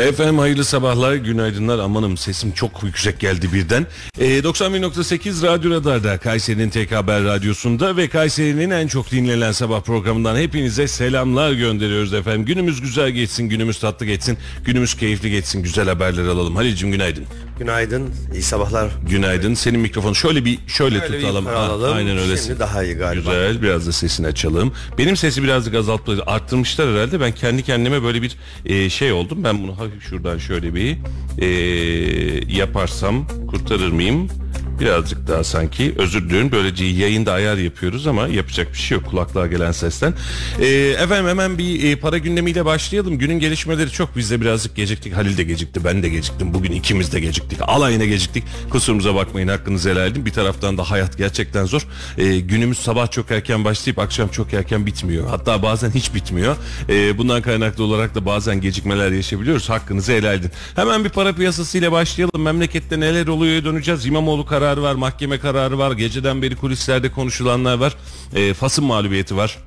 Efendim hayırlı sabahlar, günaydınlar. Amanım sesim çok yüksek geldi birden. Ee, 91.8 Radyo Radar'da Kayseri'nin tek haber radyosunda ve Kayseri'nin en çok dinlenen sabah programından hepinize selamlar gönderiyoruz efendim. Günümüz güzel geçsin, günümüz tatlı geçsin, günümüz keyifli geçsin, güzel haberler alalım. Halil'cim günaydın. Günaydın, iyi sabahlar. Günaydın. Senin mikrofonu şöyle bir şöyle Şöyle bir tutalım. yukarı Ha, alalım. aynen öyle. Şimdi daha iyi galiba. Güzel. Biraz da sesini açalım. Benim sesi birazcık azalttılar. Arttırmışlar herhalde. Ben kendi kendime böyle bir e, şey oldum. Ben bunu şuradan şöyle bir e, yaparsam kurtarır mıyım? Birazcık daha sanki özür diliyorum. Böylece yayında ayar yapıyoruz ama yapacak bir şey yok kulaklığa gelen sesten. E, efendim hemen bir e, para gündemiyle başlayalım. Günün gelişmeleri çok. Biz de birazcık geciktik. Halil de gecikti. Ben de geciktim. Bugün ikimiz de geciktik. Alayına geciktik. Kusurumuza bakmayın. Hakkınızı helal edin. Bir taraftan da hayat gerçekten zor. E, günümüz sabah çok erken başlayıp akşam çok erken bitmiyor. Hatta bazen hiç bitmiyor. E, bundan kaynaklı olarak da bazen gecikmeler yaşayabiliyoruz. Hakkınızı helal edin. Hemen bir para piyasasıyla başlayalım. Memlekette neler oluyor döneceğiz. İmamoğlu kararı var. Mahkeme kararı var. Geceden beri kulislerde konuşulanlar var. E, Fas'ın mağlubiyeti var.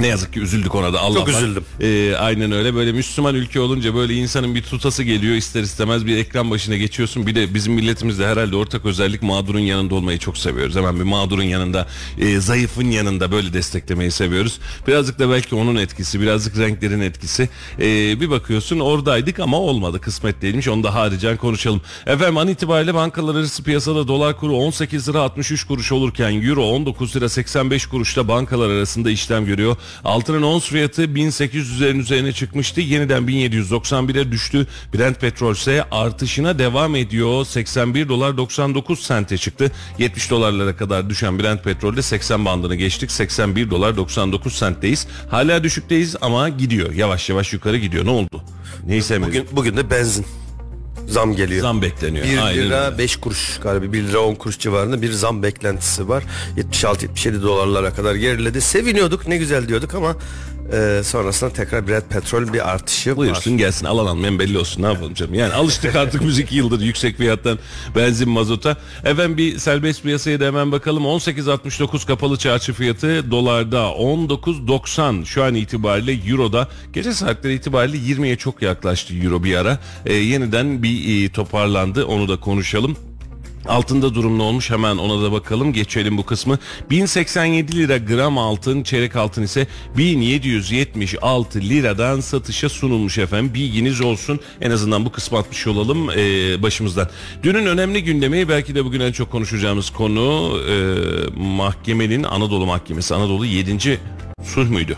Ne yazık ki üzüldük ona da Allah Çok üzüldüm. Ee, aynen öyle. Böyle Müslüman ülke olunca böyle insanın bir tutası geliyor ister istemez bir ekran başına geçiyorsun. Bir de bizim milletimizde herhalde ortak özellik mağdurun yanında olmayı çok seviyoruz. Hemen bir mağdurun yanında e, zayıfın yanında böyle desteklemeyi seviyoruz. Birazcık da belki onun etkisi birazcık renklerin etkisi. Ee, bir bakıyorsun oradaydık ama olmadı. Kısmet değilmiş. Onu da haricen konuşalım. Efendim an itibariyle bankalar arası piyasada dolar kuru 18 lira 63 kuruş olurken euro 19 lira 85 kuruşta bankalar arasında işlem görüyor Altının ons fiyatı 1800'lerin üzerine çıkmıştı. Yeniden 1791'e düştü. Brent petrol ise artışına devam ediyor. 81 dolar 99 sente çıktı. 70 dolarlara kadar düşen Brent petrolde 80 bandını geçtik. 81 dolar 99 sentteyiz. Hala düşükteyiz ama gidiyor. Yavaş yavaş yukarı gidiyor. Ne oldu? Neyse Bugün bugün de benzin zam geliyor. zam bekleniyor. 1 Aynen lira öyle. 5 kuruş galiba 1 lira 10 kuruş civarında bir zam beklentisi var. 76-77 dolarlara kadar geriledi. Seviniyorduk ne güzel diyorduk ama e, sonrasında tekrar Brent petrol bir artışı Buyursun var. gelsin alan almayan belli olsun ne yapalım canım. Yani alıştık artık biz iki yıldır yüksek fiyattan benzin mazota. Efendim bir serbest piyasaya da hemen bakalım. 18.69 kapalı çarşı fiyatı dolarda 19.90 şu an itibariyle euroda gece saatleri itibariyle 20'ye çok yaklaştı euro bir ara. Ee, yeniden bir e, toparlandı onu da konuşalım. Altında durum ne olmuş. Hemen ona da bakalım. Geçelim bu kısmı. 1087 lira gram altın çeyrek altın ise 1776 liradan satışa sunulmuş efendim. Bilginiz olsun. En azından bu kısmı atmış olalım ee, başımızdan. Dünün önemli gündemi belki de bugün en çok konuşacağımız konu e, mahkemenin Anadolu Mahkemesi. Anadolu 7. sulh muydu?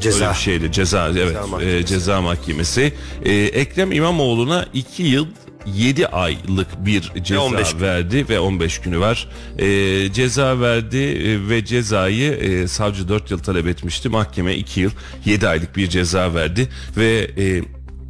Ceza. Öyle bir şeydi. Ceza evet. Mahkemesi. e, ceza mahkemesi. Ee, Ekrem İmamoğlu'na 2 yıl 7 aylık bir ceza 15 gün. verdi ve 15 günü var. Ee, ceza verdi e, ve cezayı e, savcı 4 yıl talep etmişti. Mahkeme 2 yıl 7 aylık bir ceza verdi ve e,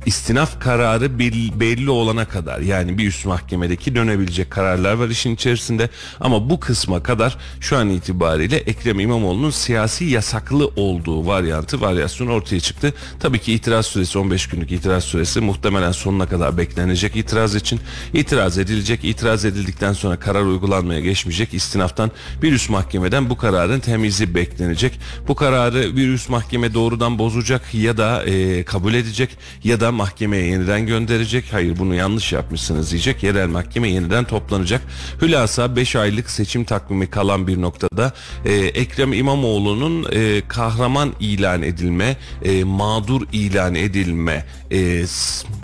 istinaf kararı belli, olana kadar yani bir üst mahkemedeki dönebilecek kararlar var işin içerisinde ama bu kısma kadar şu an itibariyle Ekrem İmamoğlu'nun siyasi yasaklı olduğu varyantı varyasyonu ortaya çıktı. Tabii ki itiraz süresi 15 günlük itiraz süresi muhtemelen sonuna kadar beklenecek itiraz için itiraz edilecek itiraz edildikten sonra karar uygulanmaya geçmeyecek istinaftan bir üst mahkemeden bu kararın temizi beklenecek. Bu kararı bir üst mahkeme doğrudan bozacak ya da e, kabul edecek ya da mahkemeye yeniden gönderecek. Hayır bunu yanlış yapmışsınız diyecek. Yerel mahkeme yeniden toplanacak. Hülasa 5 aylık seçim takvimi kalan bir noktada e, Ekrem İmamoğlu'nun e, kahraman ilan edilme, e, mağdur ilan edilme e,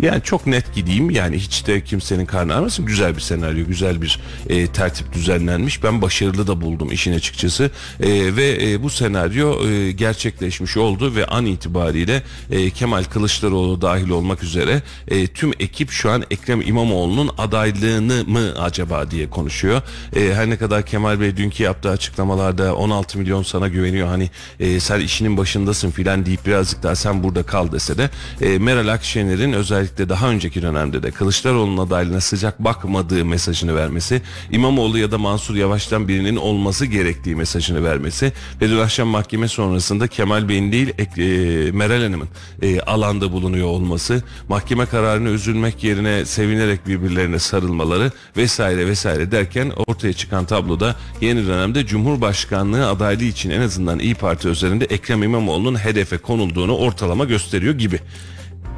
yani çok net gideyim yani hiç de kimsenin karnı ağrımasın. Güzel bir senaryo, güzel bir e, tertip düzenlenmiş. Ben başarılı da buldum işin açıkçası. E, ve e, bu senaryo e, gerçekleşmiş oldu ve an itibariyle e, Kemal Kılıçdaroğlu dahil olmak üzere e, tüm ekip şu an Ekrem İmamoğlu'nun adaylığını mı acaba diye konuşuyor. E, her ne kadar Kemal Bey dünkü yaptığı açıklamalarda 16 milyon sana güveniyor hani e, sen işinin başındasın filan deyip birazcık daha sen burada kal dese de e, Meral Akşener'in özellikle daha önceki dönemde de Kılıçdaroğlu'nun adaylığına sıcak bakmadığı mesajını vermesi, İmamoğlu ya da Mansur Yavaş'tan birinin olması gerektiği mesajını vermesi ve dün akşam mahkeme sonrasında Kemal Bey'in değil e, Meral Hanım'ın e, alanda bulunuyor olması, mahkeme kararını üzülmek yerine sevinerek birbirlerine sarılmaları vesaire vesaire derken ortaya çıkan tabloda yeni dönemde Cumhurbaşkanlığı adaylığı için en azından İyi Parti üzerinde Ekrem İmamoğlu'nun hedefe konulduğunu ortalama gösteriyor gibi.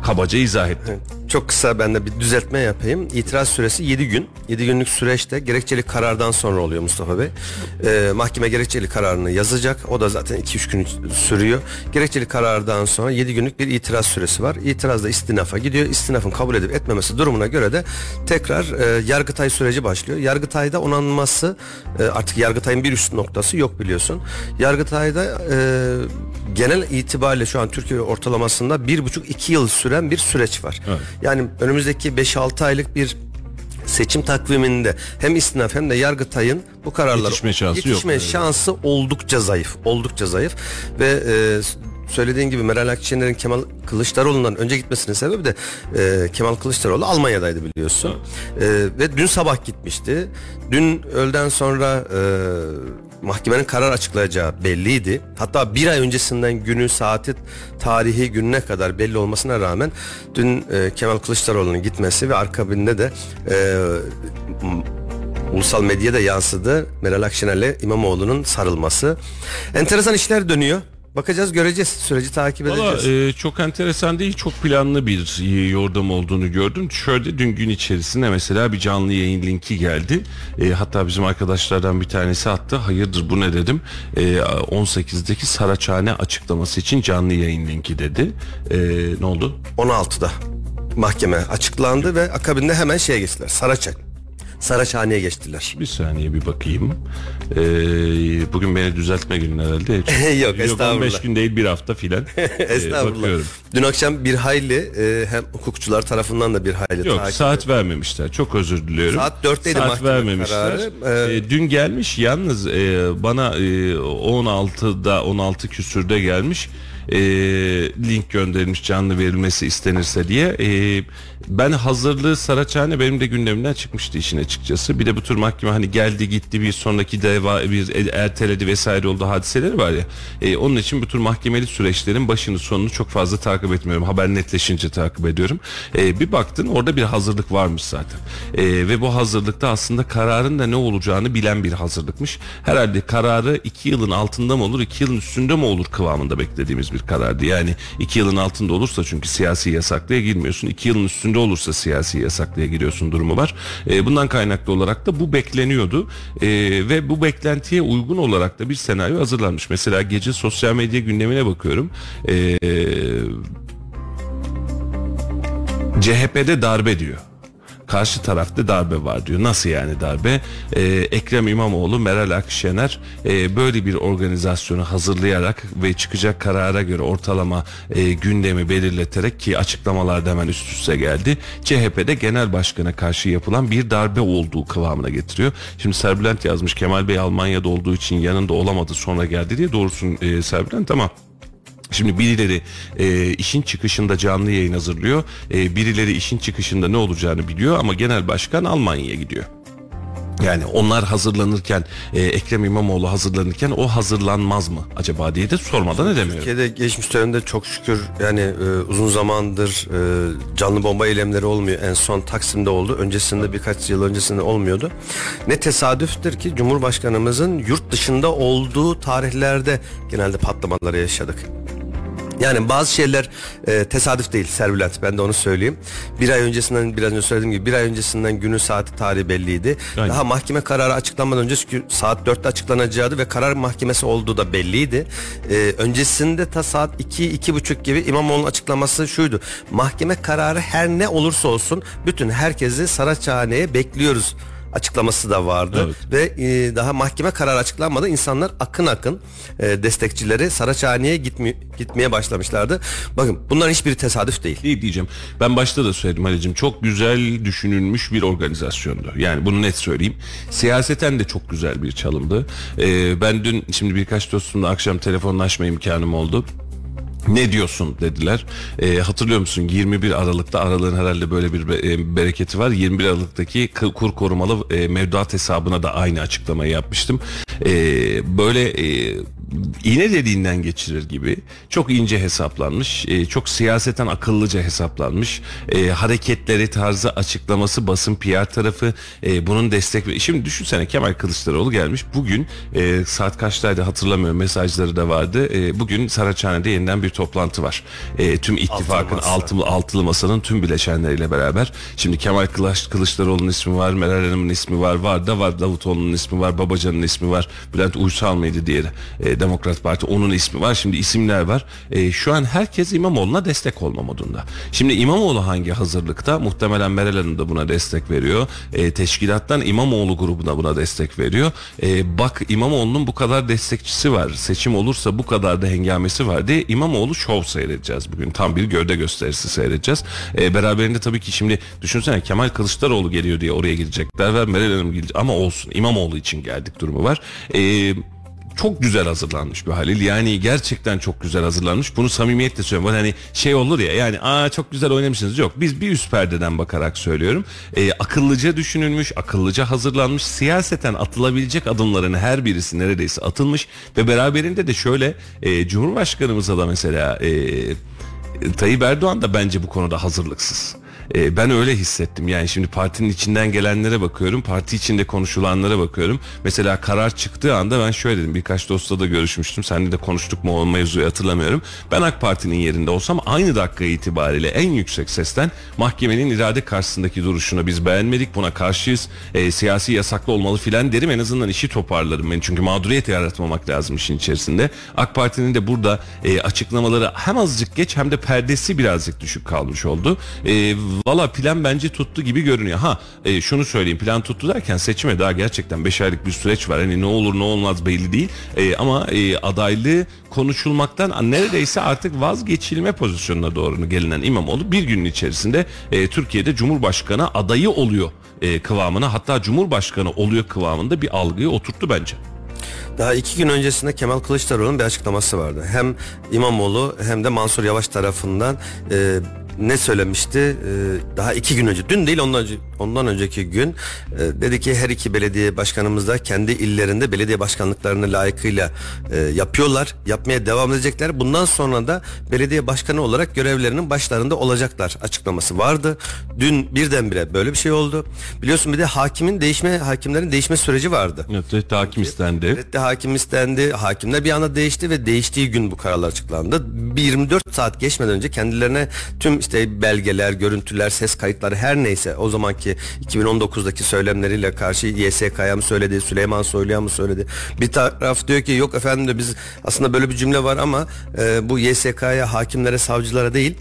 Kabaca izah ettim. Çok kısa ben de bir düzeltme yapayım. İtiraz süresi 7 gün. 7 günlük süreçte gerekçeli karardan sonra oluyor Mustafa Bey. Ee, mahkeme gerekçeli kararını yazacak. O da zaten 2-3 gün sürüyor. Gerekçeli karardan sonra 7 günlük bir itiraz süresi var. İtiraz da istinafa gidiyor. İstinafın kabul edip etmemesi durumuna göre de tekrar e, Yargıtay süreci başlıyor. Yargıtay'da onanması e, artık Yargıtay'ın bir üst noktası yok biliyorsun. Yargıtay'da e, genel itibariyle şu an Türkiye ortalamasında bir buçuk iki yıl süren bir süreç var. Yani önümüzdeki 5-6 aylık bir seçim takviminde hem istinaf hem de Yargıtay'ın bu kararlar Yetişme şansı yok. yetişme Evet. şansı oldukça zayıf. Oldukça zayıf ve e, söylediğin gibi Meral Akşener'in Kemal Kılıçdaroğlu'ndan önce gitmesinin sebebi de e, Kemal Kılıçdaroğlu Almanya'daydı biliyorsun. E, ve dün sabah gitmişti. Dün öğleden sonra e, mahkemenin karar açıklayacağı belliydi. Hatta bir ay öncesinden günü, saati, tarihi gününe kadar belli olmasına rağmen dün e, Kemal Kılıçdaroğlu'nun gitmesi ve akabinde de e, ulusal medyada yansıdı. Meral Akşener'le İmamoğlu'nun sarılması. Enteresan işler dönüyor. Bakacağız göreceğiz. Süreci takip Valla edeceğiz. e, çok enteresan değil çok planlı bir yordam olduğunu gördüm. Şöyle dün gün içerisinde mesela bir canlı yayın linki geldi. E, hatta bizim arkadaşlardan bir tanesi attı. Hayırdır bu ne dedim. E, 18'deki Saraçhane açıklaması için canlı yayın linki dedi. E, ne oldu? 16'da mahkeme açıklandı ve akabinde hemen şeye geçtiler. Saraçhane. Saraçhane'ye geçtiler. Bir saniye bir bakayım. E, bugün beni düzeltme günü herhalde. Yok, estağfurullah. 15 gün değil bir hafta filan. E, Estağfurullah. bakıyorum. Dün akşam bir hayli e, hem hukukçular tarafından da bir hayli Yok takip saat vermemişler. Çok özür diliyorum. Saat dörtteydi Saat mahkeme vermemişler. kararı. Ee, Ee, dün gelmiş yalnız e, bana e, 16'da 16 küsürde gelmiş. E, link gönderilmiş canlı verilmesi istenirse diye. E, ben hazırlığı Saraçhane benim de gündemimden çıkmıştı işin açıkçası. Bir de bu tür mahkeme hani geldi gitti bir sonraki deva bir erteledi vesaire oldu hadiseleri var ya. E, onun için bu tür mahkemeli süreçlerin başını sonunu çok fazla takip etmiyorum. Haber netleşince takip ediyorum. E, bir baktın orada bir hazırlık varmış zaten. E, ve bu hazırlıkta aslında kararın da ne olacağını bilen bir hazırlıkmış. Herhalde kararı iki yılın altında mı olur, iki yılın üstünde mi olur kıvamında beklediğimiz bir karardı. Yani iki yılın altında olursa çünkü siyasi yasaklığa girmiyorsun. iki yılın üstünde olursa siyasi yasaklığa giriyorsun durumu var. E, bundan kaynaklı olarak da bu bekleniyordu. E, ve bu beklentiye uygun olarak da bir senaryo hazırlanmış. Mesela gece sosyal medya gündemine bakıyorum. E, CHP'de darbe diyor. Karşı tarafta darbe var diyor. Nasıl yani darbe? Ee, Ekrem İmamoğlu, Meral Akşener e, böyle bir organizasyonu hazırlayarak ve çıkacak karara göre ortalama e, gündemi belirleterek ki açıklamalarda hemen üst üste geldi. CHP'de genel başkana karşı yapılan bir darbe olduğu kıvamına getiriyor. Şimdi Serbülent yazmış Kemal Bey Almanya'da olduğu için yanında olamadı sonra geldi diye doğrusun e, Serbülent tamam. Şimdi birileri e, işin çıkışında canlı yayın hazırlıyor. E, birileri işin çıkışında ne olacağını biliyor ama genel başkan Almanya'ya gidiyor. Yani onlar hazırlanırken e, Ekrem İmamoğlu hazırlanırken o hazırlanmaz mı acaba diye de sormadan edemiyorum. Türkiye'de geçmiş dönemde çok şükür yani e, uzun zamandır e, canlı bomba eylemleri olmuyor. En son Taksim'de oldu. Öncesinde birkaç yıl öncesinde olmuyordu. Ne tesadüftür ki Cumhurbaşkanımızın yurt dışında olduğu tarihlerde genelde patlamaları yaşadık. Yani bazı şeyler e, tesadüf değil Servilat ben de onu söyleyeyim. Bir ay öncesinden biraz önce söylediğim gibi bir ay öncesinden günü saati tarihi belliydi. Aynen. Daha mahkeme kararı açıklanmadan önce saat 4'te açıklanacağı ve karar mahkemesi olduğu da belliydi. E, öncesinde ta saat 2 iki, buçuk gibi İmamoğlu'nun açıklaması şuydu. Mahkeme kararı her ne olursa olsun bütün herkesi Saraçhane'ye bekliyoruz açıklaması da vardı Evet. ve e, daha mahkeme kararı açıklanmadan insanlar akın akın e, destekçileri Saraçhane'ye gitmi, gitmeye başlamışlardı. Bakın bunların hiçbiri tesadüf değil. Değil diyeceğim. Ben başta da söyledim Halicim. Çok güzel düşünülmüş bir organizasyondu. Yani bunu net söyleyeyim. Siyaseten de çok güzel bir çalımdı. Ee, ben dün şimdi birkaç dostumla akşam telefonlaşma imkanım oldu. Ne diyorsun dediler. Ee, hatırlıyor musun 21 Aralık'ta aralığın herhalde böyle bir e, bereketi var. 21 Aralık'taki kur korumalı e, mevduat hesabına da aynı açıklamayı yapmıştım. Ee, böyle e, iğne dediğinden geçirir gibi çok ince hesaplanmış, e, çok siyaseten akıllıca hesaplanmış, e, hareketleri tarzı açıklaması basın PR tarafı e, bunun destek Şimdi düşünsene Kemal Kılıçdaroğlu gelmiş bugün e, saat kaçtaydı hatırlamıyorum mesajları da vardı. E, bugün Saraçhane'de yeniden bir toplantı var. E, tüm ittifakın masa. altılı, altılı masanın tüm bileşenleriyle beraber. Şimdi Kemal Kılıç, Kılıçdaroğlu'nun ismi var, Meral Hanım'ın ismi var, var da var Davutoğlu'nun ismi var, Babacan'ın ismi var, Bülent Uysal mıydı diğeri e, Demokrat Parti onun ismi var. Şimdi isimler var. E, şu an herkes İmamoğlu'na destek olma modunda. Şimdi İmamoğlu hangi hazırlıkta? Muhtemelen Meral Hanım da buna destek veriyor. E, teşkilattan İmamoğlu grubuna buna destek veriyor. E, bak İmamoğlu'nun bu kadar destekçisi var. Seçim olursa bu kadar da hengamesi var diye İmamoğlu şov seyredeceğiz bugün. Tam bir gövde gösterisi seyredeceğiz. E, beraberinde tabii ki şimdi düşünsene Kemal Kılıçdaroğlu geliyor diye oraya gidecekler ve Meral Hanım gelecek. Ama olsun İmamoğlu için geldik durumu var. Eee çok güzel hazırlanmış bir Halil. Yani gerçekten çok güzel hazırlanmış. Bunu samimiyetle söylüyorum. Hani şey olur ya yani aa çok güzel oynamışsınız. Yok biz bir üst perdeden bakarak söylüyorum. Ee, akıllıca düşünülmüş, akıllıca hazırlanmış. Siyaseten atılabilecek adımların her birisi neredeyse atılmış. Ve beraberinde de şöyle e, Cumhurbaşkanımıza da mesela e, Tayyip Erdoğan da bence bu konuda hazırlıksız. E, ben öyle hissettim. Yani şimdi partinin içinden gelenlere bakıyorum. Parti içinde konuşulanlara bakıyorum. Mesela karar çıktığı anda ben şöyle dedim. Birkaç dostla da görüşmüştüm. Seninle de konuştuk mu o mevzuyu hatırlamıyorum. Ben AK Parti'nin yerinde olsam aynı dakika itibariyle en yüksek sesten mahkemenin irade karşısındaki duruşunu biz beğenmedik. Buna karşıyız. E, siyasi yasaklı olmalı filan derim. En azından işi toparlarım ben. Çünkü mağduriyet yaratmamak lazım işin içerisinde. AK Parti'nin de burada e, açıklamaları hem azıcık geç hem de perdesi birazcık düşük kalmış oldu. E, Valla plan bence tuttu gibi görünüyor. Ha e, şunu söyleyeyim plan tuttu derken seçime daha gerçekten 5 aylık bir süreç var. Hani ne olur ne olmaz belli değil. E, ama e, adaylığı konuşulmaktan neredeyse artık vazgeçilme pozisyonuna doğru gelinen İmamoğlu bir günün içerisinde e, Türkiye'de Cumhurbaşkanı adayı oluyor e, kıvamına hatta Cumhurbaşkanı oluyor kıvamında bir algıyı oturttu bence. Daha iki gün öncesinde Kemal Kılıçdaroğlu'nun bir açıklaması vardı. Hem İmamoğlu hem de Mansur Yavaş tarafından e, ne söylemişti? E, daha iki gün önce, dün değil ondan, önce, ondan önceki gün e, dedi ki her iki belediye başkanımız da kendi illerinde belediye başkanlıklarını layıkıyla e, yapıyorlar. Yapmaya devam edecekler. Bundan sonra da belediye başkanı olarak görevlerinin başlarında olacaklar açıklaması vardı. Dün birdenbire böyle bir şey oldu. Biliyorsun bir de hakimin değişme, hakimlerin değişme süreci vardı. Evet, hakim istendi. Reddi hakim istendi. Hakimler bir anda değişti ve değiştiği gün bu kararlar açıklandı. Bir 24 saat geçmeden önce kendilerine tüm işte belgeler, görüntüler, ses kayıtları her neyse o zamanki 2019'daki söylemleriyle karşı YSK'ya mı söyledi, Süleyman Soylu'ya mı söyledi. Bir taraf diyor ki yok efendim de biz aslında böyle bir cümle var ama e, bu YSK'ya, hakimlere, savcılara değil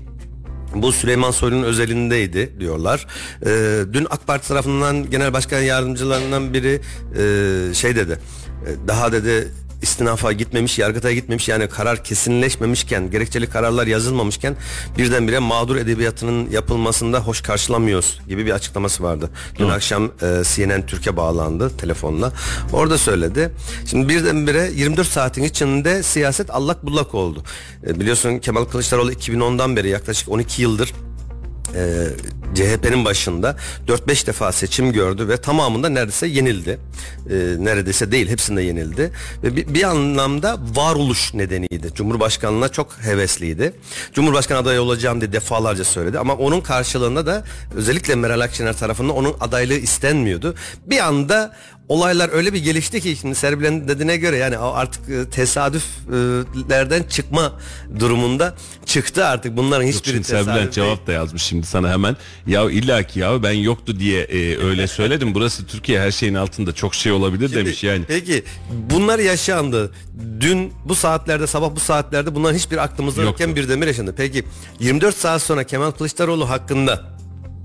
bu Süleyman Soylu'nun özelindeydi diyorlar. Ee, dün AK Parti tarafından genel başkan yardımcılarından biri e, şey dedi. e, Daha dedi istinafa gitmemiş, yargıtaya gitmemiş yani karar kesinleşmemişken, gerekçeli kararlar yazılmamışken birdenbire mağdur edebiyatının yapılmasında hoş karşılamıyoruz gibi bir açıklaması vardı. Dün Hı. akşam e, CNN Türkiye bağlandı telefonla. Orada söyledi. Şimdi birdenbire 24 saatin içinde siyaset allak bullak oldu. E, biliyorsun Kemal Kılıçdaroğlu 2010'dan beri yaklaşık 12 yıldır e, CHP'nin başında 4-5 defa seçim gördü ve tamamında neredeyse yenildi. Ee, neredeyse değil hepsinde yenildi. Ve bir, bir anlamda varoluş nedeniydi. Cumhurbaşkanlığına çok hevesliydi. Cumhurbaşkanı adayı olacağım diye defalarca söyledi. Ama onun karşılığında da özellikle Meral Akşener tarafından onun adaylığı istenmiyordu. Bir anda olaylar öyle bir gelişti ki şimdi Serbilen dediğine göre yani artık e, tesadüflerden çıkma durumunda çıktı artık bunların hiçbiri Şimdi tesadüf Serbilen değil. cevap da yazmış şimdi sana hemen. Ya illaki ya ben yoktu diye e, öyle söyledim. Burası Türkiye her şeyin altında çok şey olabilir demiş yani. Peki bunlar yaşandı. Dün bu saatlerde sabah bu saatlerde bunların hiçbir aklımızda yokken bir demir yaşandı. Peki 24 saat sonra Kemal Kılıçdaroğlu hakkında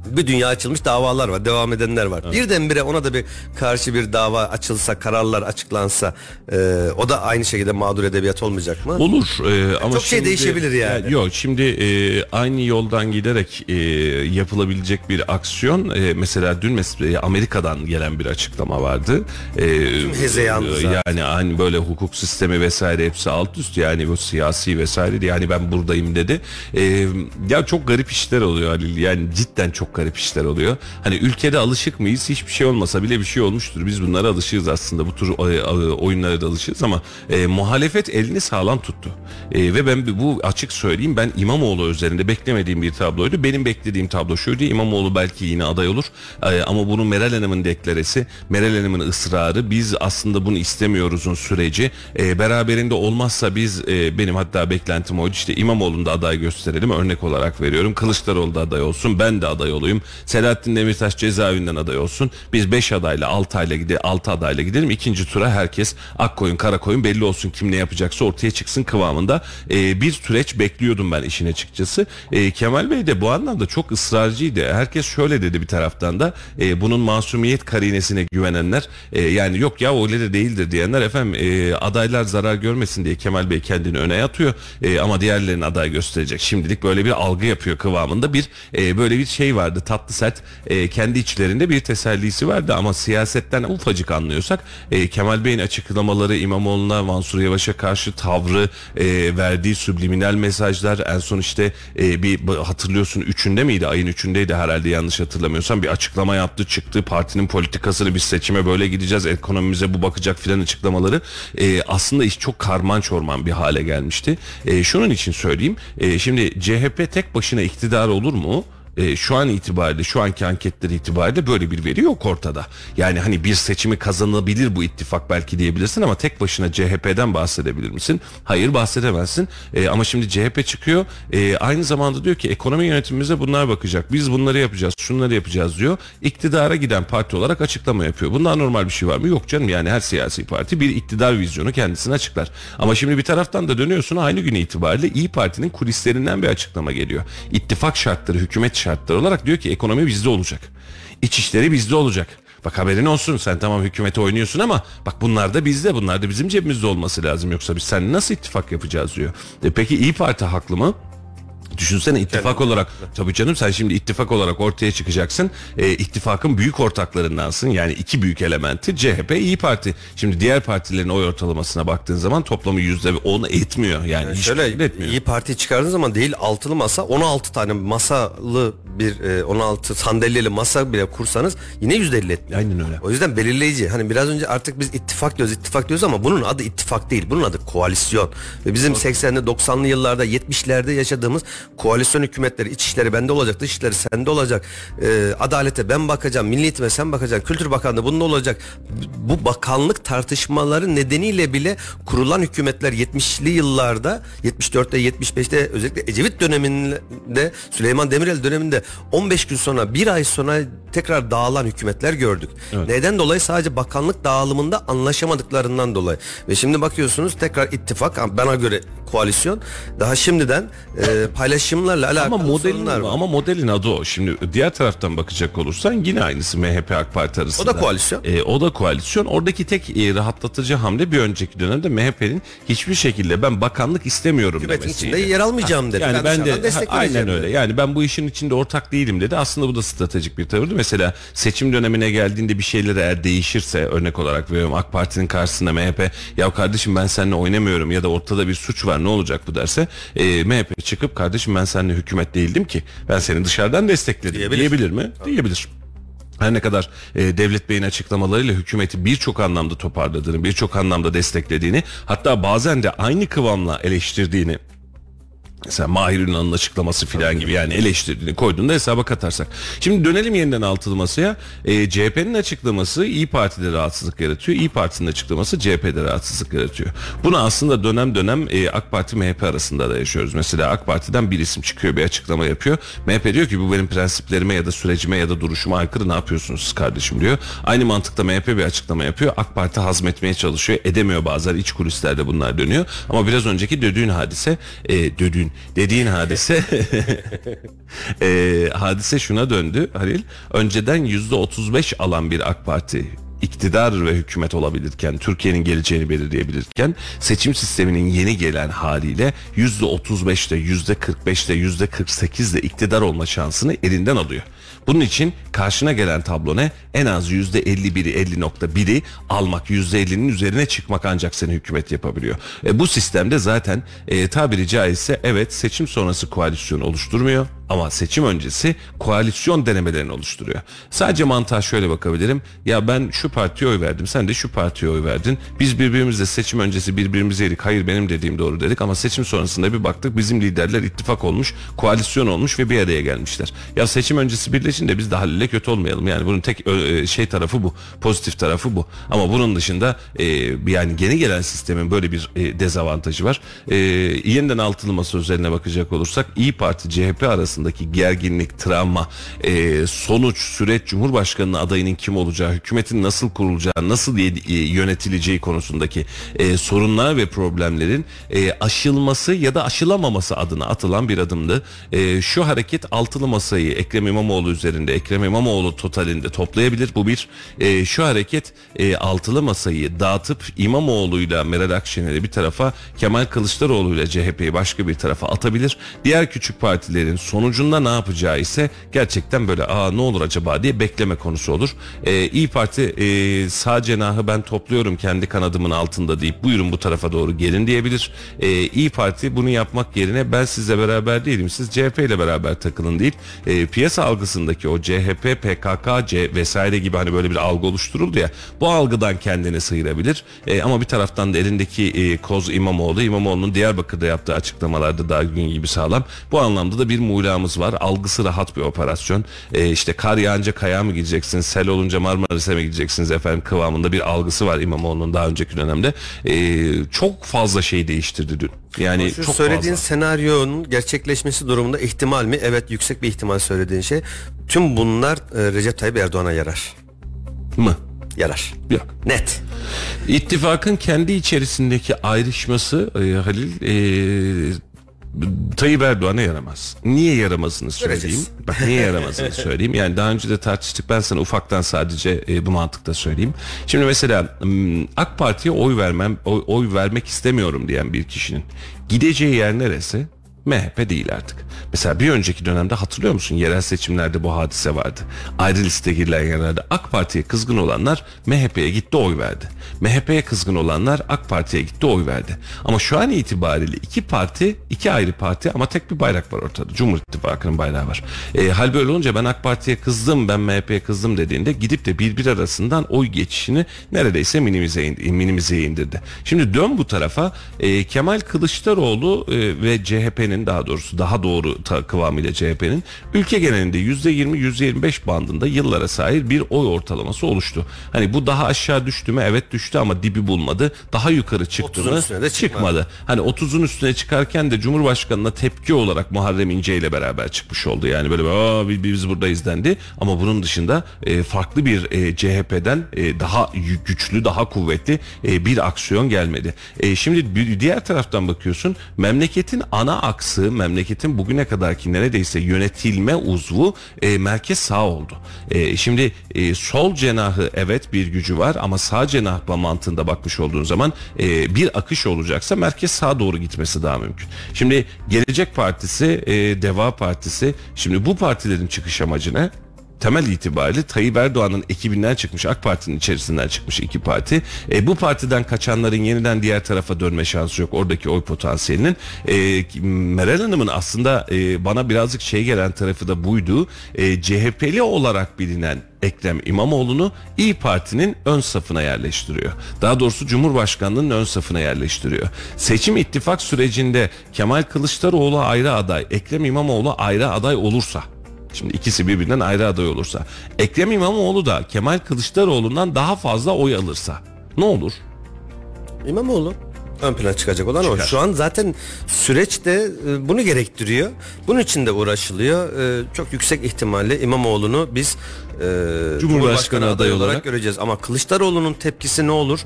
bir dünya açılmış davalar var. Devam edenler var. Birdenbire ona da bir karşı bir dava açılsa, kararlar açıklansa e, o da aynı şekilde mağdur edebiyat olmayacak mı? Olur e, ama Çok şey şimdi- değişebilir yani. Yok şimdi e, aynı yoldan giderek e, yapılabilecek bir aksiyon e, mesela dün mesela Amerika'dan gelen bir açıklama vardı. E, hezeyandı e. Yani hani böyle hukuk sistemi vesaire hepsi alt üst yani bu siyasi vesaire yani ben buradayım dedi. E, ya çok garip işler oluyor Halil yani cidden çok garip işler oluyor. Hani ülkede alışık mıyız? Hiçbir şey olmasa bile bir şey olmuştur. Biz bunlara alışığız aslında. Bu tür e, oyunlara da alışığız ama e, muhalefet elini sağlam tuttu. E, ve ben bu açık söyleyeyim ben İmamoğlu üzerinde beklemediğim bir tabloydu. Benim beklediğim tablo şuydu. İmamoğlu belki yine aday olur. E, ama bunu Meral Hanım'ın deklaresi, Meral Hanım'ın ısrarı biz aslında bunu istemiyoruzun süreci. E, beraberinde olmazsa biz e, benim hatta beklentim oydu. İşte İmamoğlu'nu da aday gösterelim. Örnek olarak veriyorum. Kılıçdaroğlu da aday olsun. Ben de aday olayım. Selahattin Demirtaş cezaevinden aday olsun. Biz 5 adayla 6 ayla gidelim 6 adayla gidelim. İkinci tura herkes Akkoyun Karakoyun belli olsun kim ne yapacaksa ortaya çıksın kıvamında e, bir süreç bekliyordum ben işin açıkçası. E, Kemal Bey de bu anlamda çok ısrarcıydı. Herkes şöyle dedi bir taraftan da e, bunun masumiyet karinesine güvenenler e, yani yok ya öyle de değildir diyenler efendim e, adaylar zarar görmesin diye Kemal Bey kendini öne atıyor E, ama diğerlerini aday gösterecek. Şimdilik böyle bir algı yapıyor kıvamında bir e, böyle bir şey vardı tatlı sert e, kendi içlerinde bir tesellisi vardı. Ama siyasetten ufacık anlıyorsak e, Kemal Bey'in açıklamaları İmamoğlu'na Mansur Yavaş'a karşı tavrı e, verdiği subliminal mesajlar en son işte e, bir hatırlıyorsun üçünde miydi? Ayın üçündeydi herhalde yanlış hatırlamıyorsam. Bir açıklama yaptı çıktı. Partinin politikasını biz seçime böyle gideceğiz ekonomimize bu bakacak filan açıklamaları e, aslında iş çok karman çorman bir hale gelmişti. E, şunun için söyleyeyim. E, şimdi CHP tek başına iktidar olur mu? E, şu an itibariyle şu anki anketler itibariyle böyle bir veri yok ortada. Yani hani bir seçimi kazanabilir bu ittifak belki diyebilirsin ama tek başına CHP'den bahsedebilir misin? Hayır bahsedemezsin. E, ama şimdi CHP çıkıyor e, aynı zamanda diyor ki ekonomi yönetimimize bunlar bakacak. Biz bunları yapacağız, şunları yapacağız diyor. İktidara giden parti olarak açıklama yapıyor. Bundan normal bir şey var mı? Yok canım yani her siyasi parti bir iktidar vizyonu kendisine açıklar. Ama şimdi bir taraftan da dönüyorsun aynı gün itibariyle İyi Parti'nin kulislerinden bir açıklama geliyor. İttifak şartları, hükümet şartları olarak diyor ki ekonomi bizde olacak. İçişleri bizde olacak. Bak haberin olsun sen tamam hükümete oynuyorsun ama bak bunlar da bizde bunlar da bizim cebimizde olması lazım yoksa biz seninle nasıl ittifak yapacağız diyor. E peki İyi Parti haklı mı? Düşünsene ittifak olarak tabii canım sen şimdi ittifak olarak ortaya çıkacaksın. E, ittifakın büyük ortaklarındansın. Yani iki büyük elementi CHP, İyi Parti. Şimdi diğer partilerin oy ortalamasına baktığın zaman toplamı yüzde on etmiyor. Yani hiç Şöyle etmiyor. iyi Parti çıkardığın zaman değil altılı masa 16 tane masalı bir e, 16 sandalyeli masa bile kursanız yine %50 etmiyor. Aynen öyle. O yüzden belirleyici. Hani biraz önce artık biz ittifak diyoruz, ittifak diyoruz ama bunun adı ittifak değil. Bunun adı koalisyon. Ve bizim 80'li 90'lı yıllarda 70'lerde yaşadığımız koalisyon hükümetleri içişleri bende olacak, dışişleri sende olacak. E, adalete ben bakacağım, milli eğitime sen bakacaksın, kültür bakanlığı bunda olacak. Bu bakanlık tartışmaları nedeniyle bile kurulan hükümetler 70'li yıllarda 74'te 75'te özellikle Ecevit döneminde Süleyman Demirel döneminde 15 gün sonra bir ay sonra tekrar dağılan hükümetler gördük. Neden dolayı? Sadece bakanlık dağılımında anlaşamadıklarından dolayı. Ve şimdi bakıyorsunuz tekrar ittifak bana göre koalisyon daha şimdiden e, paylaşımlarla alakalı Ama modelin var. ama modelin adı o. Şimdi diğer taraftan bakacak olursan yine aynısı MHP AK Parti arasında. O da koalisyon. E, o da koalisyon. Oradaki tek e, rahatlatıcı hamle bir önceki dönemde MHP'nin hiçbir şekilde ben bakanlık istemiyorum Hükümetin demesiydi. içinde yer almayacağım dedi. Yani Ben ben, de ha, aynen öyle. dedi. Yani ben bu işin içinde ortak değilim dedi. Aslında bu da stratejik bir tavırdı. Mesela seçim dönemine geldiğinde bir şeyler eğer değişirse örnek olarak veriyorum AK Parti'nin karşısında MHP ya kardeşim ben seninle oynamıyorum ya da ortada bir suç var ne olacak bu derse e, MHP çıkıp kardeşim kardeşim ben seninle hükümet değildim ki. Ben seni dışarıdan destekledim. Diyebilir. Diyebilir mi? Diyebilir. Her ne kadar e, Devlet Bey'in açıklamalarıyla hükümeti birçok anlamda toparladığını, birçok anlamda desteklediğini, hatta bazen de aynı kıvamla eleştirdiğini Mesela Mahir Ünal'ın açıklaması filan gibi yani eleştirdiğini koyduğunda hesaba katarsak. Şimdi dönelim yeniden altılı masaya. E, CHP'nin açıklaması İyi Parti'de rahatsızlık yaratıyor. İyi Parti'nin açıklaması CHP'de rahatsızlık yaratıyor. Bunu aslında dönem dönem e, AK Parti MHP arasında da yaşıyoruz. Mesela AK Parti'den bir isim çıkıyor bir açıklama yapıyor. MHP diyor ki bu benim prensiplerime ya da sürecime ya da duruşuma aykırı ne yapıyorsunuz siz kardeşim diyor. Aynı mantıkta MHP bir açıklama yapıyor. AK Parti hazmetmeye çalışıyor. Edemiyor bazen iç kulislerde bunlar dönüyor. Ama biraz önceki dödüğün hadise e, dödüğün dediğin hadise e, hadise şuna döndü Halil. Önceden yüzde 35 alan bir AK Parti iktidar ve hükümet olabilirken, Türkiye'nin geleceğini belirleyebilirken seçim sisteminin yeni gelen haliyle yüzde 35'te, yüzde 45'te, yüzde 48'de iktidar olma şansını elinden alıyor. Bunun için karşına gelen tablo ne? En az yüzde 51'i 50.1'i almak, yüzde 50'nin üzerine çıkmak ancak seni hükümet yapabiliyor. E, bu sistemde zaten e, tabiri caizse evet seçim sonrası koalisyon oluşturmuyor ama seçim öncesi koalisyon denemelerini oluşturuyor. Sadece mantığa şöyle bakabilirim. Ya ben şu partiye oy verdim. Sen de şu partiye oy verdin. Biz birbirimizle seçim öncesi birbirimize yedik. Hayır benim dediğim doğru dedik ama seçim sonrasında bir baktık bizim liderler ittifak olmuş, koalisyon olmuş ve bir araya gelmişler. Ya seçim öncesi birleşin de biz de Halil'le kötü olmayalım. Yani bunun tek e, şey tarafı bu. Pozitif tarafı bu. Ama bunun dışında e, yani yeni gelen sistemin böyle bir e, dezavantajı var. Yeniden altılı masa üzerine bakacak olursak İyi Parti CHP arasındaki gerginlik, travma, e, sonuç, süreç, Cumhurbaşkanı adayının kim olacağı, hükümetin nasıl kurulacağı, nasıl e, yönetileceği konusundaki e, sorunlar ve problemlerin e, aşılması ya da aşılamaması adına atılan bir adımdı. E, şu hareket altılı masayı Ekrem İmamoğlu üzerinde, Ekrem İmamoğlu totalinde toplayabilir. Bu bir. E, şu hareket e, altılı masayı dağıtıp İmamoğlu'yla Meral Akşener'i bir tarafa, Kemal Kılıçdaroğlu'yla CHP'yi başka bir tarafa atabilir. Diğer küçük partilerin sonucunda ne yapacağı ise gerçekten böyle aa ne olur acaba diye bekleme konusu olur. E, İyi Parti e, sağ cenahı ben topluyorum kendi kanadımın altında deyip buyurun bu tarafa doğru gelin diyebilir. E, İyi Parti bunu yapmak yerine ben sizle beraber değilim siz CHP ile beraber takılın deyip e, piyasa algısındaki o CHP, PKK, C vesaire gibi hani böyle bir algı oluşturuldu ya bu algıdan kendini sıyırabilir. E, ama bir taraftan da elindeki e, koz İmamoğlu, İmamoğlu'nun Diyarbakır'da yaptığı açıklamalarda daha gün gibi sağlam. Bu anlamda da bir muğlamız var. Algısı rahat bir operasyon. E, işte kar yağınca kaya mı gideceksiniz, sel olunca Marmaris'e mi gideceksiniz efendim kıvamında bir algısı var İmamoğlu'nun daha önceki dönemde. E, çok fazla şey değiştirdi dün. Yani Şu çok söylediğin fazla. senaryonun gerçekleşmesi durumunda ihtimal mi? Evet yüksek bir ihtimal söylediğin şey. Tüm bunlar e, Recep Tayyip Erdoğan'a yarar. mı? Yarar. Yok. Net. İttifakın kendi içerisindeki ayrışması e, Halil e, Tayyip Erdoğan'a yaramaz. Niye yaramasını söyleyeyim. Göreceğiz. Bak niye yaramasını söyleyeyim. Yani daha önce de tartıştık. Ben sana ufaktan sadece e, bu mantıkta söyleyeyim. Şimdi mesela AK Parti'ye oy vermem oy, oy vermek istemiyorum diyen bir kişinin gideceği yer neresi? MHP değil artık. Mesela bir önceki dönemde hatırlıyor musun? Yerel seçimlerde bu hadise vardı. Ayrı liste girilen yerlerde AK Parti'ye kızgın olanlar MHP'ye gitti oy verdi. MHP'ye kızgın olanlar AK Parti'ye gitti oy verdi. Ama şu an itibariyle iki parti, iki ayrı parti ama tek bir bayrak var ortada. Cumhur İttifakı'nın bayrağı var. E, hal böyle olunca ben AK Parti'ye kızdım, ben MHP'ye kızdım dediğinde gidip de birbiri arasından oy geçişini neredeyse minimize, minimize indirdi. Şimdi dön bu tarafa e, Kemal Kılıçdaroğlu e, ve CHP'nin daha doğrusu daha doğru kıvamıyla CHP'nin ülke genelinde %20-%25 bandında yıllara sahip bir oy ortalaması oluştu. Hani bu daha aşağı düştü mü? Evet düştü ama dibi bulmadı. Daha yukarı çıktı 30'un mı? üstüne de çıkmadı. çıkmadı. Hani 30'un üstüne çıkarken de Cumhurbaşkanı'na tepki olarak Muharrem İnce ile beraber çıkmış oldu. Yani böyle Aa, biz, buradayız dendi. Ama bunun dışında e, farklı bir e, CHP'den e, daha güçlü, daha kuvvetli e, bir aksiyon gelmedi. E, şimdi bir diğer taraftan bakıyorsun memleketin ana aksı, memleketin bugüne kadarki neredeyse yönetilme uzvu e, merkez sağ oldu. E, şimdi e, sol cenahı evet bir gücü var ama sağ cenah mantığında bakmış olduğun zaman e, bir akış olacaksa merkez sağa doğru gitmesi daha mümkün. Şimdi Gelecek Partisi, e, Deva Partisi, şimdi bu partilerin çıkış amacı ne? Temel itibariyle Tayyip Erdoğan'ın ekibinden çıkmış AK Parti'nin içerisinden çıkmış iki parti. E, bu partiden kaçanların yeniden diğer tarafa dönme şansı yok oradaki oy potansiyelinin. E, Meral Hanım'ın aslında e, bana birazcık şey gelen tarafı da buydu. E, CHP'li olarak bilinen Ekrem İmamoğlu'nu İyi Parti'nin ön safına yerleştiriyor. Daha doğrusu Cumhurbaşkanlığının ön safına yerleştiriyor. Seçim ittifak sürecinde Kemal Kılıçdaroğlu ayrı aday, Ekrem İmamoğlu ayrı aday olursa Şimdi ikisi birbirinden ayrı aday olursa. Ekrem İmamoğlu da Kemal Kılıçdaroğlu'ndan daha fazla oy alırsa ne olur? İmamoğlu ön plana çıkacak olan o. Çıkar. Şu an zaten süreç de e, bunu gerektiriyor. Bunun için de uğraşılıyor. E, Çok yüksek ihtimalle İmamoğlu'nu biz e, Cumhurbaşkanı adayı olarak olarak göreceğiz. Ama Kılıçdaroğlu'nun tepkisi ne olur?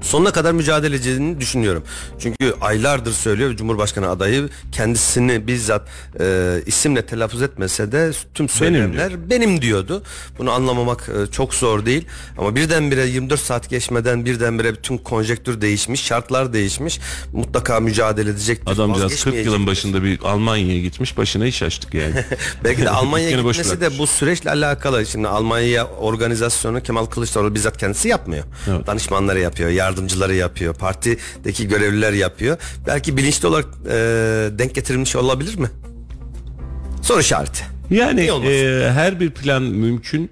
Sonuna kadar mücadele edeceğini düşünüyorum. Çünkü aylardır söylüyor Cumhurbaşkanı adayı kendisini bizzat e, isimle telaffuz etmese de tüm söylemler benim, diyordu. Bunu anlamamak e, çok zor değil. Ama birdenbire 24 saat geçmeden birdenbire bütün konjektür değişmiş, şartlar değişmiş. Mutlaka mücadele edecektir. Adamcağız 40 yılın başında bir Almanya'ya gitmiş başına iş açtık yani. Belki de Almanya'ya gitmesi de bu süreçle alakalı. Şimdi Almanya organizasyonu Kemal Kılıçdaroğlu bizzat kendisi yapmıyor. Evet. Danışmanları yapıyor, yardımcıları yapıyor, partideki görevliler yapıyor. Belki bilinçli olarak e, denk getirilmiş olabilir mi? Soru işareti. Yani e, her bir plan mümkün.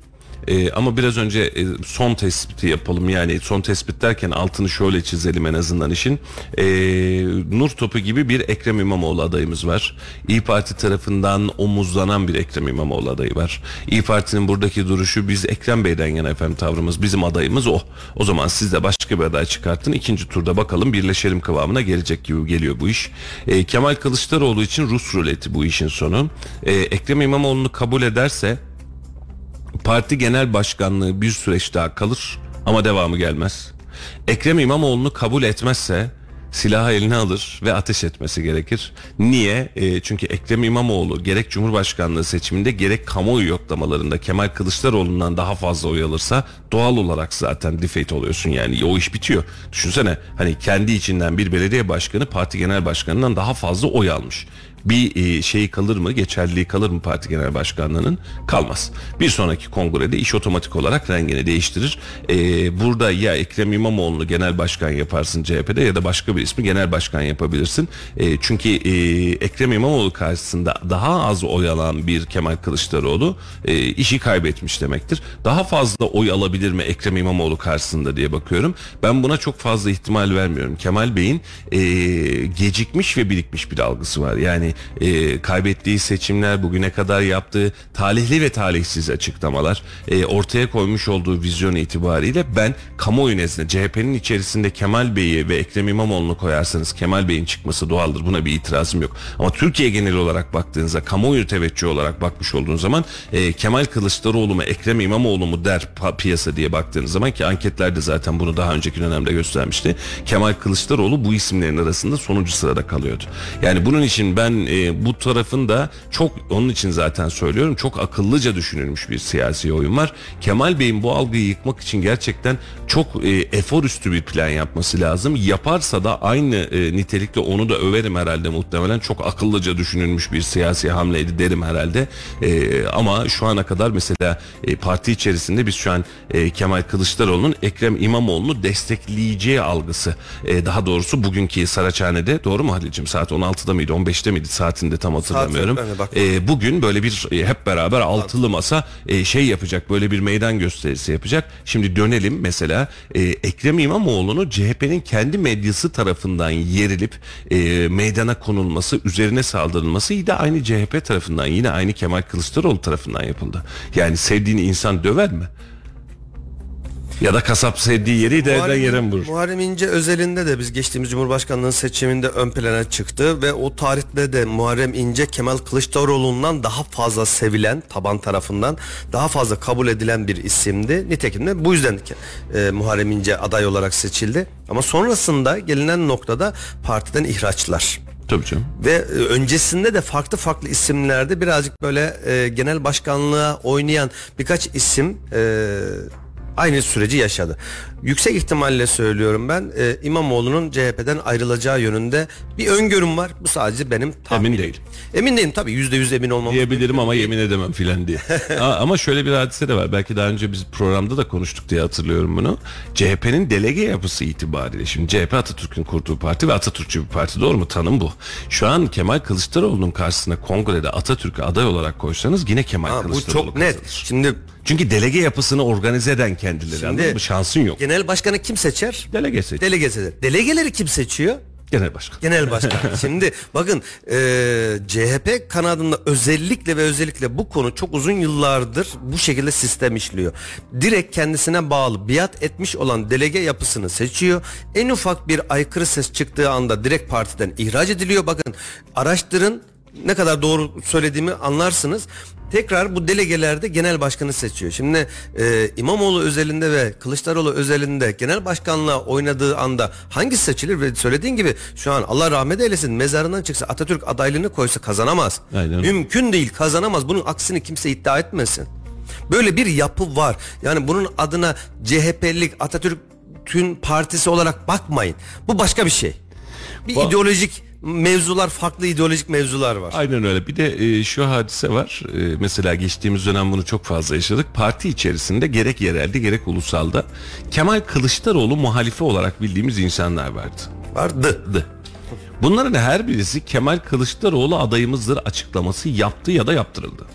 E, ama biraz önce e, son tespiti yapalım. Yani son tespit derken altını şöyle çizelim en azından işin. E, Nur topu gibi bir Ekrem İmamoğlu adayımız var. İyi Parti tarafından omuzlanan bir Ekrem İmamoğlu adayı var. İyi Parti'nin buradaki duruşu biz Ekrem Bey'den yana efendim tavrımız bizim adayımız o. O zaman siz de başka bir aday çıkartın. İkinci turda bakalım birleşelim kıvamına gelecek gibi geliyor bu iş. E, Kemal Kılıçdaroğlu için Rus ruleti bu işin sonu. E, Ekrem İmamoğlu'nu kabul ederse parti genel başkanlığı bir süreç daha kalır ama devamı gelmez. Ekrem İmamoğlu'nu kabul etmezse silahı eline alır ve ateş etmesi gerekir. Niye? E, çünkü Ekrem İmamoğlu gerek Cumhurbaşkanlığı seçiminde gerek kamuoyu yoklamalarında Kemal Kılıçdaroğlu'ndan daha fazla oy alırsa doğal olarak zaten defeat oluyorsun yani o iş bitiyor. Düşünsene hani kendi içinden bir belediye başkanı parti genel başkanından daha fazla oy almış bir e, şey kalır mı geçerliliği kalır mı parti genel başkanlığının kalmaz. Bir sonraki kongrede iş otomatik olarak rengini değiştirir. E, burada ya Ekrem İmamoğlu'nu genel başkan yaparsın CHP'de ya da başka bir ismi genel başkan yapabilirsin. E, çünkü e, Ekrem İmamoğlu karşısında daha az oy alan bir Kemal Kılıçdaroğlu e, işi kaybetmiş demektir. Daha fazla oy alabilir mi Ekrem İmamoğlu karşısında diye bakıyorum. Ben buna çok fazla ihtimal vermiyorum. Kemal Bey'in e, gecikmiş ve birikmiş bir algısı var. Yani e, kaybettiği seçimler bugüne kadar yaptığı talihli ve talihsiz açıklamalar e, ortaya koymuş olduğu vizyon itibariyle ben kamuoyu nezdinde CHP'nin içerisinde Kemal Bey'i ve Ekrem İmamoğlu'nu koyarsanız Kemal Bey'in çıkması doğaldır. Buna bir itirazım yok. Ama Türkiye geneli olarak baktığınızda kamuoyu teveccühü olarak bakmış olduğun zaman e, Kemal Kılıçdaroğlu mu Ekrem İmamoğlu mu der piyasa diye baktığınız zaman ki anketlerde zaten bunu daha önceki dönemde göstermişti. Kemal Kılıçdaroğlu bu isimlerin arasında sonuncu sırada kalıyordu. Yani bunun için ben e, bu tarafın da çok onun için zaten söylüyorum çok akıllıca düşünülmüş bir siyasi oyun var. Kemal Bey'in bu algıyı yıkmak için gerçekten çok e, efor üstü bir plan yapması lazım. Yaparsa da aynı e, nitelikle onu da överim herhalde muhtemelen. Çok akıllıca düşünülmüş bir siyasi hamleydi derim herhalde. E, ama şu ana kadar mesela e, parti içerisinde biz şu an e, Kemal Kılıçdaroğlu'nun Ekrem İmamoğlu'nu destekleyeceği algısı. E, daha doğrusu bugünkü Saraçhane'de doğru mu Halil'cim saat 16'da mıydı 15'te miydi saatinde tam hatırlamıyorum. bakmadım. E, bugün böyle bir e, hep beraber altılı masa e, şey yapacak böyle bir meydan gösterisi yapacak. Şimdi dönelim mesela e, Ekrem İmamoğlu'nu CHP'nin kendi medyası tarafından yerilip e, meydana konulması üzerine saldırılması yine aynı CHP tarafından yine aynı Kemal Kılıçdaroğlu tarafından yapıldı. Yani sevdiğini insan döver mi? Ya da kasap sevdiği yeri derden yere mi vurur? Muharrem İnce özelinde de biz geçtiğimiz Cumhurbaşkanlığı seçiminde ön plana çıktı ve o tarihte de Muharrem İnce Kemal Kılıçdaroğlu'ndan daha fazla sevilen taban tarafından daha fazla kabul edilen bir isimdi. Nitekim de bu yüzden e, Muharrem İnce aday olarak seçildi. Ama sonrasında gelinen noktada partiden ihraçlar. Tabii canım. Ve e, öncesinde de farklı farklı isimlerde birazcık böyle e, genel başkanlığa oynayan birkaç isim e, Aynı süreci yaşadı. Yüksek ihtimalle söylüyorum ben e, İmamoğlu'nun CHP'den ayrılacağı yönünde bir öngörüm var. Bu sadece benim tahminim. Emin değilim. Emin değilim tabii yüzde yüz emin olmam. diyebilirim ama yemin edemem filan diye. Ama şöyle bir hadise de var. Belki daha önce biz programda da konuştuk diye hatırlıyorum bunu. CHP'nin delege yapısı itibariyle. Şimdi CHP Atatürk'ün kurduğu parti ve Atatürkçü bir parti doğru mu? Tanım bu. Şu an Kemal Kılıçdaroğlu'nun karşısına kongrede Atatürk'ü aday olarak koysanız yine Kemal bu Kılıçdaroğlu çok net. kazanır. Şimdi Çünkü delege yapısını organize eden kendileri. anladın mı? Şansın yok. genel başkanı kim seçer? Delege seç. Delege seçer. Delegeleri kim seçiyor? Genel başkan. Genel başkan. Şimdi bakın e, CHP kanadında özellikle ve özellikle bu konu çok uzun yıllardır bu şekilde sistem işliyor. Direkt kendisine bağlı biat etmiş olan delege yapısını seçiyor. En ufak bir aykırı ses çıktığı anda direkt partiden ihraç ediliyor. Bakın araştırın ne kadar doğru söylediğimi anlarsınız. Tekrar bu delegelerde genel başkanı seçiyor. Şimdi e, İmamoğlu özelinde ve Kılıçdaroğlu özelinde genel başkanlığa oynadığı anda hangisi seçilir? Ve söylediğin gibi şu an Allah rahmet eylesin mezarından çıksa Atatürk adaylığını koysa kazanamaz. Aynen. Mümkün değil kazanamaz. Bunun aksini kimse iddia etmesin. Böyle bir yapı var. Yani bunun adına CHP'lik Atatürk'ün partisi olarak bakmayın. Bu başka bir şey. Bir Bu- ideolojik mevzular, farklı ideolojik mevzular var. Aynen öyle. Bir de e, şu hadise var. E, mesela geçtiğimiz dönem bunu çok fazla yaşadık. Parti içerisinde gerek yerelde gerek ulusalda Kemal Kılıçdaroğlu muhalife olarak bildiğimiz insanlar vardı. Vardı. Dı. Bunların her birisi Kemal Kılıçdaroğlu adayımızdır açıklaması yaptı ya da yaptırıldı.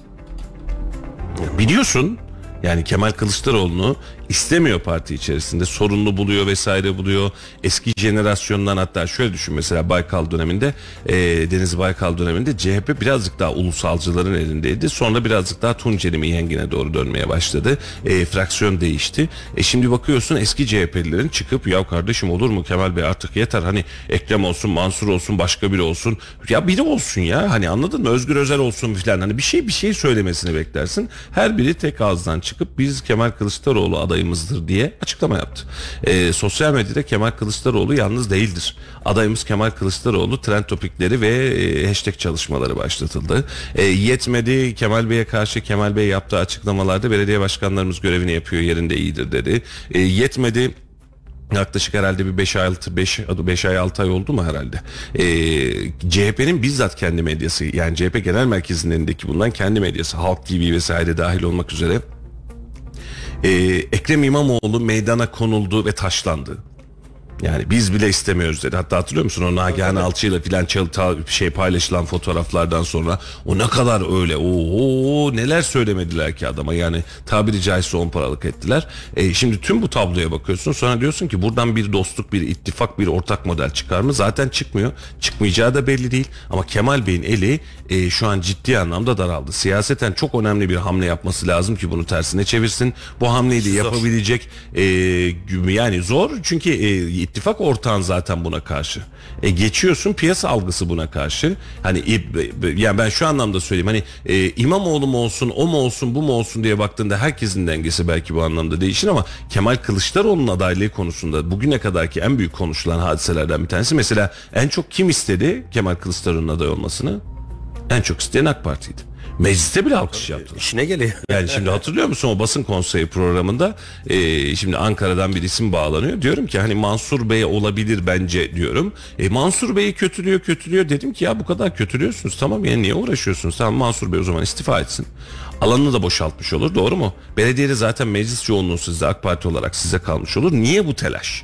Biliyorsun yani Kemal Kılıçdaroğlu'nu istemiyor parti içerisinde sorunlu buluyor vesaire buluyor. Eski jenerasyondan hatta şöyle düşün mesela Baykal döneminde e, Deniz Baykal döneminde CHP birazcık daha ulusalcıların elindeydi. Sonra birazcık daha Tunceli mihengine doğru dönmeye başladı. E, fraksiyon değişti. E şimdi bakıyorsun eski CHP'lilerin çıkıp ya kardeşim olur mu Kemal Bey artık yeter hani Ekrem olsun Mansur olsun başka biri olsun. Ya biri olsun ya hani anladın mı Özgür Özel olsun filan hani bir şey bir şey söylemesini beklersin. Her biri tek ağızdan çıkıp biz Kemal Kılıçdaroğlu adayımızdır diye açıklama yaptı. E, sosyal medyada Kemal Kılıçdaroğlu yalnız değildir. Adayımız Kemal Kılıçdaroğlu trend topikleri ve e, hashtag çalışmaları başlatıldı. E, yetmedi Kemal Bey'e karşı Kemal Bey yaptığı açıklamalarda belediye başkanlarımız görevini yapıyor yerinde iyidir dedi. E, yetmedi Yaklaşık herhalde bir 5 ay 6 5 5 ay 6 ay oldu mu herhalde. Ee, CHP'nin bizzat kendi medyası yani CHP genel merkezinin elindeki bulunan kendi medyası Halk TV vesaire dahil olmak üzere ee, Ekrem İmamoğlu meydana konuldu ve taşlandı. Yani biz bile istemiyoruz dedi. Hatta hatırlıyor musun o Nagihan Alçı'yla filan çal- ta- şey paylaşılan fotoğraflardan sonra o ne kadar öyle o neler söylemediler ki adama yani tabiri caizse on paralık ettiler. E, şimdi tüm bu tabloya bakıyorsun sonra diyorsun ki buradan bir dostluk bir ittifak bir ortak model çıkar mı? Zaten çıkmıyor. Çıkmayacağı da belli değil ama Kemal Bey'in eli e, şu an ciddi anlamda daraldı. Siyaseten çok önemli bir hamle yapması lazım ki bunu tersine çevirsin. Bu hamleyi de yapabilecek e, yani zor çünkü e, ittifak ortağın zaten buna karşı. E, geçiyorsun piyasa algısı buna karşı. Hani e, yani ben şu anlamda söyleyeyim hani e, İmamoğlu mu olsun o mu olsun bu mu olsun diye baktığında herkesin dengesi belki bu anlamda değişir ama Kemal Kılıçdaroğlu'nun adaylığı konusunda bugüne kadarki en büyük konuşulan hadiselerden bir tanesi mesela en çok kim istedi Kemal Kılıçdaroğlu'nun aday olmasını? En çok isteyen AK Parti'ydi. Mecliste bile alkış yaptılar. İşine geliyor. Yani şimdi hatırlıyor musun o basın konseyi programında e, şimdi Ankara'dan bir isim bağlanıyor. Diyorum ki hani Mansur Bey olabilir bence diyorum. E, Mansur Bey'i kötülüyor kötülüyor. Dedim ki ya bu kadar kötülüyorsunuz tamam yani niye uğraşıyorsunuz? Tamam Mansur Bey o zaman istifa etsin. Alanını da boşaltmış olur doğru mu? Belediyede zaten meclis çoğunluğu sizde AK Parti olarak size kalmış olur. Niye bu telaş?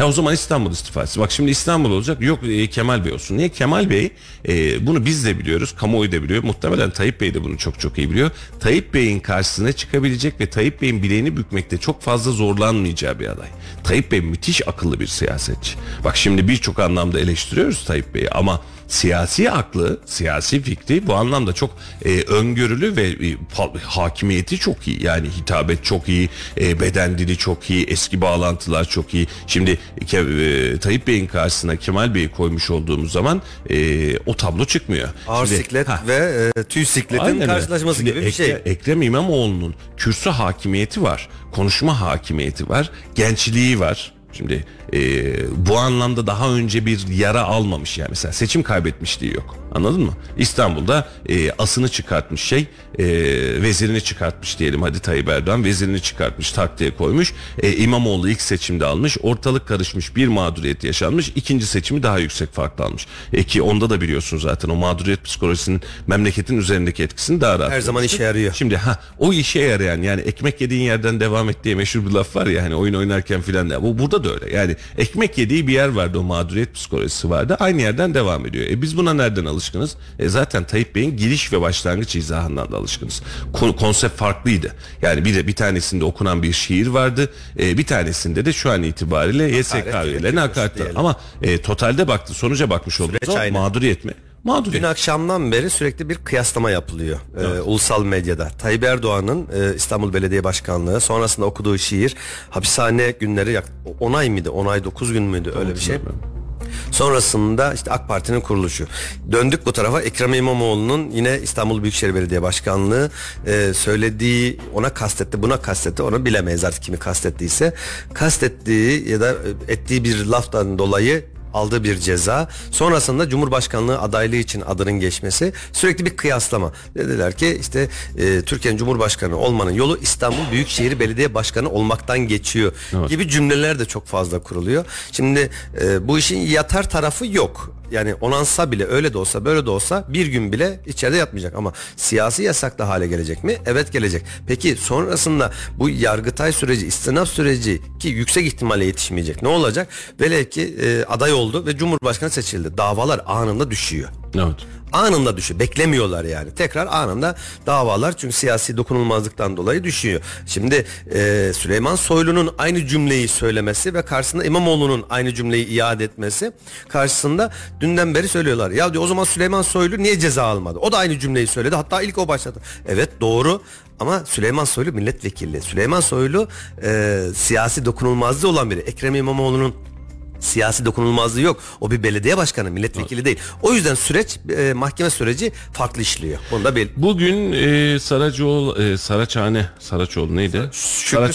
Ya o zaman İstanbul istifa etsin. Bak şimdi İstanbul olacak. Yok e, Kemal Bey olsun. Niye? Kemal Bey e, bunu biz de biliyoruz. Kamuoyu da biliyor. Muhtemelen Tayyip Bey de bunu çok çok iyi biliyor. Tayyip Bey'in karşısına çıkabilecek ve Tayyip Bey'in bileğini bükmekte çok fazla zorlanmayacağı bir aday. Tayyip Bey müthiş akıllı bir siyasetçi. Bak şimdi birçok anlamda eleştiriyoruz Tayyip Bey'i ama siyasi aklı, siyasi fikri bu anlamda çok e, öngörülü ve e, hakimiyeti çok iyi. Yani hitabet çok iyi, e, beden dili çok iyi, eski bağlantılar çok iyi. Şimdi e, Tayyip Bey'in karşısına Kemal Bey'i koymuş olduğumuz zaman e, o tablo çıkmıyor. Ağır Şimdi- siklet Ha, ve e, tüy sikletin Aynen karşılaşması Şimdi gibi bir şey. Ekre- Ekrem İmamoğlu'nun kürsü hakimiyeti var. Konuşma hakimiyeti var. Gençliği var. Şimdi e, bu anlamda daha önce bir yara almamış yani mesela seçim kaybetmişliği yok. Anladın mı? İstanbul'da e, asını çıkartmış şey, e, vezirini çıkartmış diyelim hadi Tayyip Erdoğan vezirini çıkartmış taktiğe koymuş. E, İmamoğlu ilk seçimde almış, ortalık karışmış bir mağduriyet yaşanmış, ikinci seçimi daha yüksek farklı almış. E ki onda da biliyorsun zaten o mağduriyet psikolojisinin memleketin üzerindeki etkisini daha rahat. Her zaman işe yarıyor. Şimdi ha o işe yarayan yani ekmek yediğin yerden devam et diye meşhur bir laf var ya hani oyun oynarken filan da bu burada da öyle. Yani ekmek yediği bir yer vardı o mağduriyet psikolojisi vardı. Aynı yerden devam ediyor. E biz buna nereden alışkınız? E zaten Tayyip Bey'in giriş ve başlangıç izahından da alışkınız. Kon- konsept farklıydı. Yani bir de bir tanesinde okunan bir şiir vardı. E, bir tanesinde de şu an itibariyle YSK üyelerine diyelim. Ama e, totalde baktı sonuca bakmış. Süreç aynı. Mağduriyet mi? Mağduriyet. Dün akşamdan beri sürekli bir kıyaslama yapılıyor e, ulusal medyada. Tayyip Erdoğan'ın e, İstanbul Belediye Başkanlığı sonrasında okuduğu şiir hapishane günleri yak- 10 ay mıydı? 10 ay 9 gün müydü öyle bir şey. Sonrasında işte AK Parti'nin kuruluşu. Döndük bu tarafa Ekrem İmamoğlu'nun yine İstanbul Büyükşehir Belediye Başkanlığı e, söylediği ona kastetti buna kastetti onu bilemeyiz artık kimi kastettiyse. Kastettiği ya da e, ettiği bir laftan dolayı aldığı bir ceza. Sonrasında Cumhurbaşkanlığı adaylığı için adının geçmesi sürekli bir kıyaslama. Dediler ki işte e, Türkiye'nin Cumhurbaşkanı olmanın yolu İstanbul Büyükşehir Belediye Başkanı olmaktan geçiyor gibi cümleler de çok fazla kuruluyor. Şimdi e, bu işin yatar tarafı yok. Yani onansa bile öyle de olsa böyle de olsa bir gün bile içeride yatmayacak ama siyasi yasaklı hale gelecek mi? Evet gelecek. Peki sonrasında bu yargıtay süreci, istinaf süreci ki yüksek ihtimalle yetişmeyecek. Ne olacak? Velev ki e, aday oldu ve Cumhurbaşkanı seçildi. Davalar anında düşüyor. Evet. Anında düşüyor. Beklemiyorlar yani. Tekrar anında davalar çünkü siyasi dokunulmazlıktan dolayı düşüyor. Şimdi e, Süleyman Soylu'nun aynı cümleyi söylemesi ve karşısında İmamoğlu'nun aynı cümleyi iade etmesi karşısında dünden beri söylüyorlar. Ya diyor o zaman Süleyman Soylu niye ceza almadı? O da aynı cümleyi söyledi. Hatta ilk o başladı. Evet doğru ama Süleyman Soylu milletvekili. Süleyman Soylu e, siyasi dokunulmazlığı olan biri. Ekrem İmamoğlu'nun siyasi dokunulmazlığı yok. O bir belediye başkanı, milletvekili değil. O yüzden süreç e, mahkeme süreci farklı işliyor. Bunu da bel Bugün e, Saracoğlu, e, Saraçhane, Saraçoğlu neydi? Şükrü aklımda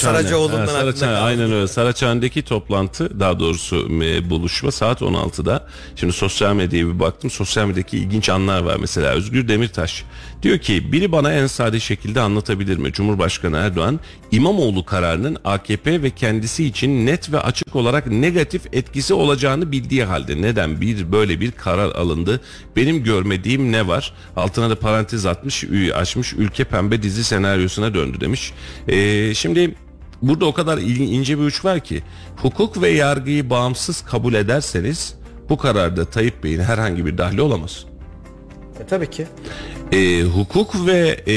Saraçhane, aynen öyle. Saraçhane'deki toplantı, daha doğrusu e, buluşma saat 16'da. Şimdi sosyal medyaya bir baktım. Sosyal medyadaki ilginç anlar var. Mesela Özgür Demirtaş diyor ki biri bana en sade şekilde anlatabilir mi? Cumhurbaşkanı Erdoğan İmamoğlu kararının AKP ve kendisi için net ve açık olarak negatif etkisi olacağını bildiği halde neden bir böyle bir karar alındı? Benim görmediğim ne var? Altına da parantez atmış, açmış ülke pembe dizi senaryosuna döndü demiş. Ee, şimdi burada o kadar ince bir uç var ki hukuk ve yargıyı bağımsız kabul ederseniz bu kararda Tayyip Bey'in herhangi bir dahli olamaz. E, tabii ki. E, hukuk ve e,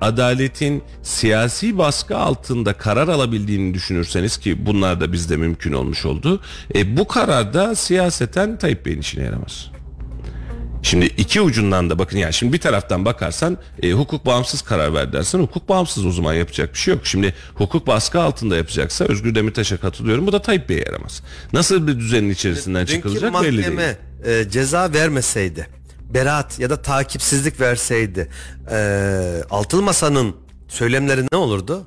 adaletin siyasi baskı altında karar alabildiğini düşünürseniz ki bunlar da bizde mümkün olmuş oldu. E, bu kararda siyaseten Tayyip Bey'in işine yaramaz. Şimdi iki ucundan da bakın yani şimdi bir taraftan bakarsan e, hukuk bağımsız karar ver dersen hukuk bağımsız o zaman yapacak bir şey yok. Şimdi hukuk baskı altında yapacaksa Özgür Demirtaş'a katılıyorum bu da Tayyip Bey'e yaramaz. Nasıl bir düzenin içerisinden Dünkü çıkılacak belli değil. mahkeme e, ceza vermeseydi, beraat ya da takipsizlik verseydi, e, altılı masanın söylemleri ne olurdu?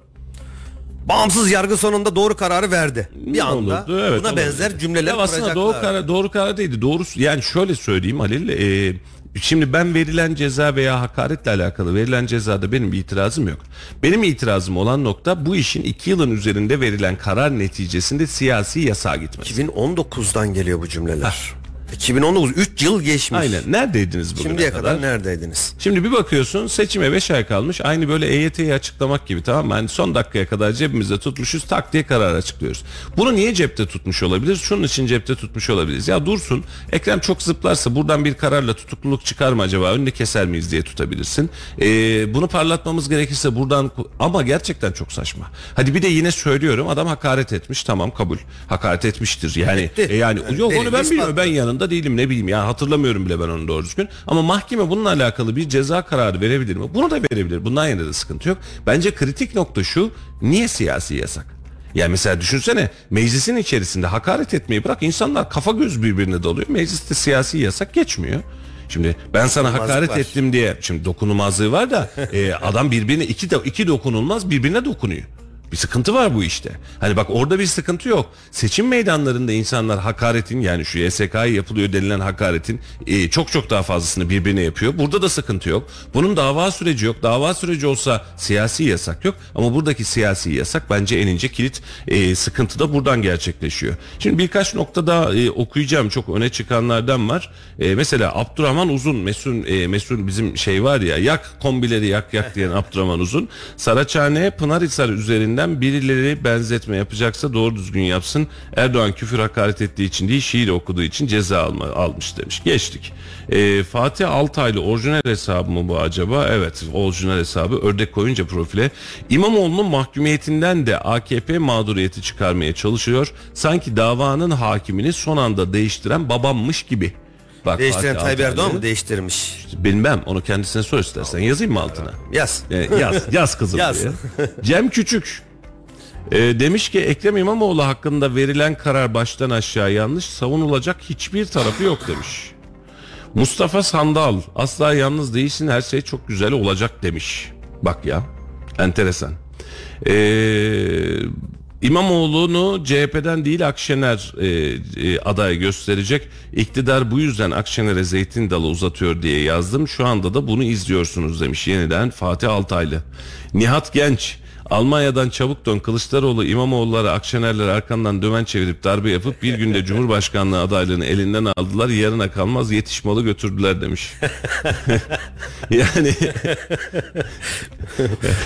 Bağımsız yargı sonunda doğru kararı verdi. Bir Ne anda olurdu? Evet, buna olabilir. benzer cümleler Ya aslında doğru karar, doğru karar değildi. Doğrusu yani şöyle söyleyeyim Halil. e, şimdi ben verilen ceza veya hakaretle alakalı verilen cezada benim itirazım yok. Benim itirazım olan nokta bu işin iki yılın üzerinde verilen karar neticesinde siyasi yasağa gitmesi. 2019'dan geliyor bu cümleler. 2019 3 yıl geçmiş. Aynen. Neredeydiniz bugüne Şimdiye kadar? kadar neredeydiniz? Şimdi bir bakıyorsun seçime 5 ay kalmış. Aynı böyle EYT'yi açıklamak gibi tamam mı? Yani son dakikaya kadar cebimizde tutmuşuz tak diye karar açıklıyoruz. Bunu niye cepte tutmuş olabilir? Şunun için cepte tutmuş olabiliriz. Ya dursun Ekrem çok zıplarsa buradan bir kararla tutukluluk çıkar mı acaba? Önünü keser miyiz diye tutabilirsin. Ee, bunu parlatmamız gerekirse buradan ama gerçekten çok saçma. Hadi bir de yine söylüyorum adam hakaret etmiş tamam kabul. Hakaret etmiştir yani. Etti. E yani, Yani yok onu ben bilmiyorum. Ben yanında değilim ne bileyim ya hatırlamıyorum bile ben onu doğru düzgün. Ama mahkeme bununla alakalı bir ceza kararı verebilir mi? Bunu da verebilir. Bundan yana da sıkıntı yok. Bence kritik nokta şu. Niye siyasi yasak? Yani mesela düşünsene meclisin içerisinde hakaret etmeyi bırak insanlar kafa göz birbirine dalıyor. Mecliste siyasi yasak geçmiyor. Şimdi ben sana hakaret var. ettim diye şimdi dokunulmazlığı var da e, adam birbirine iki de iki dokunulmaz birbirine dokunuyor. Bir sıkıntı var bu işte. Hani bak orada bir sıkıntı yok. Seçim meydanlarında insanlar hakaretin yani şu YSK'ya yapılıyor denilen hakaretin e, çok çok daha fazlasını birbirine yapıyor. Burada da sıkıntı yok. Bunun dava süreci yok. Dava süreci olsa siyasi yasak yok. Ama buradaki siyasi yasak bence en ince kilit e, sıkıntı da buradan gerçekleşiyor. Şimdi birkaç noktada e, okuyacağım. Çok öne çıkanlardan var. E, mesela Abdurrahman Uzun, Mesun, e, Mesun bizim şey var ya yak kombileri yak yak diyen Abdurrahman Uzun. Saraçhane Pınarhisar üzerinden birileri benzetme yapacaksa doğru düzgün yapsın. Erdoğan küfür hakaret ettiği için değil şiir okuduğu için ceza alma, almış demiş. Geçtik. E, Fatih Altaylı orijinal hesabı mı bu acaba? Evet orijinal hesabı ördek koyunca profile. İmamoğlu'nun mahkumiyetinden de AKP mağduriyeti çıkarmaya çalışıyor. Sanki davanın hakimini son anda değiştiren babammış gibi. Bak, Değiştiren Fatih Tayyip Erdoğan mı değiştirmiş? Bilmem onu kendisine sor istersen yazayım mı altına? Yaz. E, yaz, yaz kızım Yaz. diye. Cem Küçük e, demiş ki Ekrem İmamoğlu hakkında verilen karar baştan aşağı yanlış savunulacak hiçbir tarafı yok demiş. Mustafa Sandal asla yalnız değilsin her şey çok güzel olacak demiş. Bak ya enteresan. Eee İmamoğlu'nu CHP'den değil Akşener e, e, aday gösterecek. İktidar bu yüzden Akşener'e zeytin dalı uzatıyor diye yazdım. Şu anda da bunu izliyorsunuz demiş yeniden Fatih Altaylı. Nihat Genç Almanya'dan çabuk dön Kılıçdaroğlu İmamoğulları Akşenerler arkandan dömen çevirip darbe yapıp bir günde Cumhurbaşkanlığı adaylığını elinden aldılar yarına kalmaz yetişmalı götürdüler demiş. yani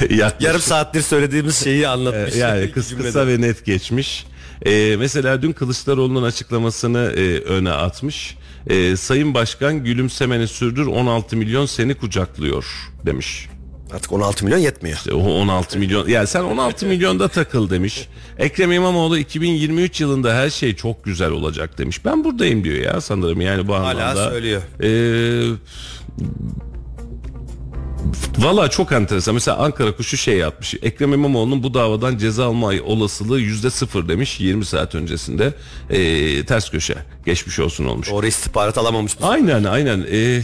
Yarım saattir söylediğimiz şeyi anlatmış. ee, yani İki kıs cümlede. kısa ve net geçmiş. Ee, mesela dün Kılıçdaroğlu'nun açıklamasını e, öne atmış. Ee, Sayın Başkan gülümsemeni sürdür 16 milyon seni kucaklıyor demiş. Artık 16 milyon yetmiyor. İşte o 16 milyon yani sen 16 milyonda takıl demiş. Ekrem İmamoğlu 2023 yılında her şey çok güzel olacak demiş. Ben buradayım diyor ya sanırım yani bu Hala anlamda. söylüyor. Ee, Valla çok enteresan. Mesela Ankara kuşu şey yapmış. Ekrem İmamoğlu'nun bu davadan ceza alma olasılığı yüzde sıfır demiş 20 saat öncesinde. Ee, ters köşe. Geçmiş olsun olmuş. Doğru istihbarat alamamış. Aynen aynen. Ee,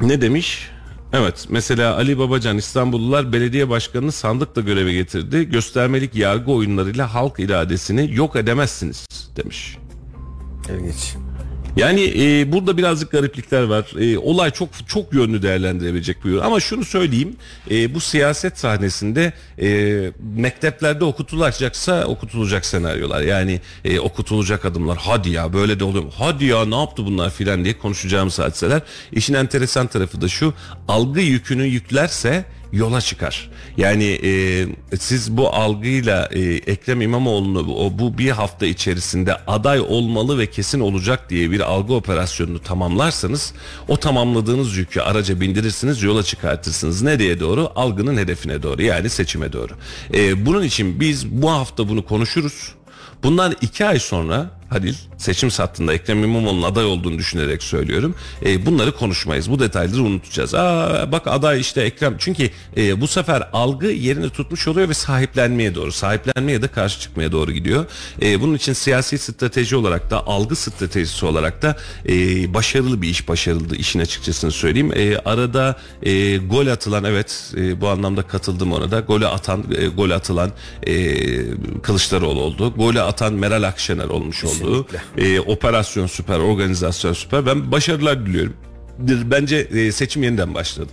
ne demiş? Evet mesela Ali Babacan İstanbullular belediye başkanını sandıkla göreve getirdi. Göstermelik yargı oyunlarıyla halk iradesini yok edemezsiniz demiş. İlginç. Yani e, burada birazcık gariplikler var. E, olay çok çok yönlü değerlendirebilecek bir yön. Ama şunu söyleyeyim. e, bu siyaset sahnesinde e, mekteplerde okutulacaksa okutulacak senaryolar. Yani e, okutulacak adımlar. Hadi ya böyle de oluyor? Hadi ya ne yaptı bunlar filan diye konuşacağımız hadiseler. İşin enteresan tarafı da şu. Algı yükünü yüklerse yola çıkar. Yani e, siz bu algıyla e, Ekrem İmamoğlu'nu o, bu bir hafta içerisinde aday olmalı ve kesin olacak diye bir algı operasyonunu tamamlarsanız o tamamladığınız yükü araca bindirirsiniz yola çıkartırsınız. Nereye doğru? Algının hedefine doğru yani seçime doğru. E, bunun için biz bu hafta bunu konuşuruz. Bundan iki ay sonra Halil seçim sattığında Ekrem İmamoğlu'nun aday olduğunu düşünerek söylüyorum. E, bunları konuşmayız. Bu detayları unutacağız. Aa, bak aday işte Ekrem. Çünkü e, bu sefer algı yerini tutmuş oluyor ve sahiplenmeye doğru. Sahiplenmeye de karşı çıkmaya doğru gidiyor. E, bunun için siyasi strateji olarak da algı stratejisi olarak da e, başarılı bir iş başarıldı işin açıkçasını söyleyeyim. E, arada e, gol atılan evet e, bu anlamda katıldım ona da. Golü atan e, gol atılan e, Kılıçdaroğlu oldu. Golü atan Meral Akşener olmuş oldu. E, operasyon süper, organizasyon süper. Ben başarılar diliyorum. Bence e, seçim yeniden başladı.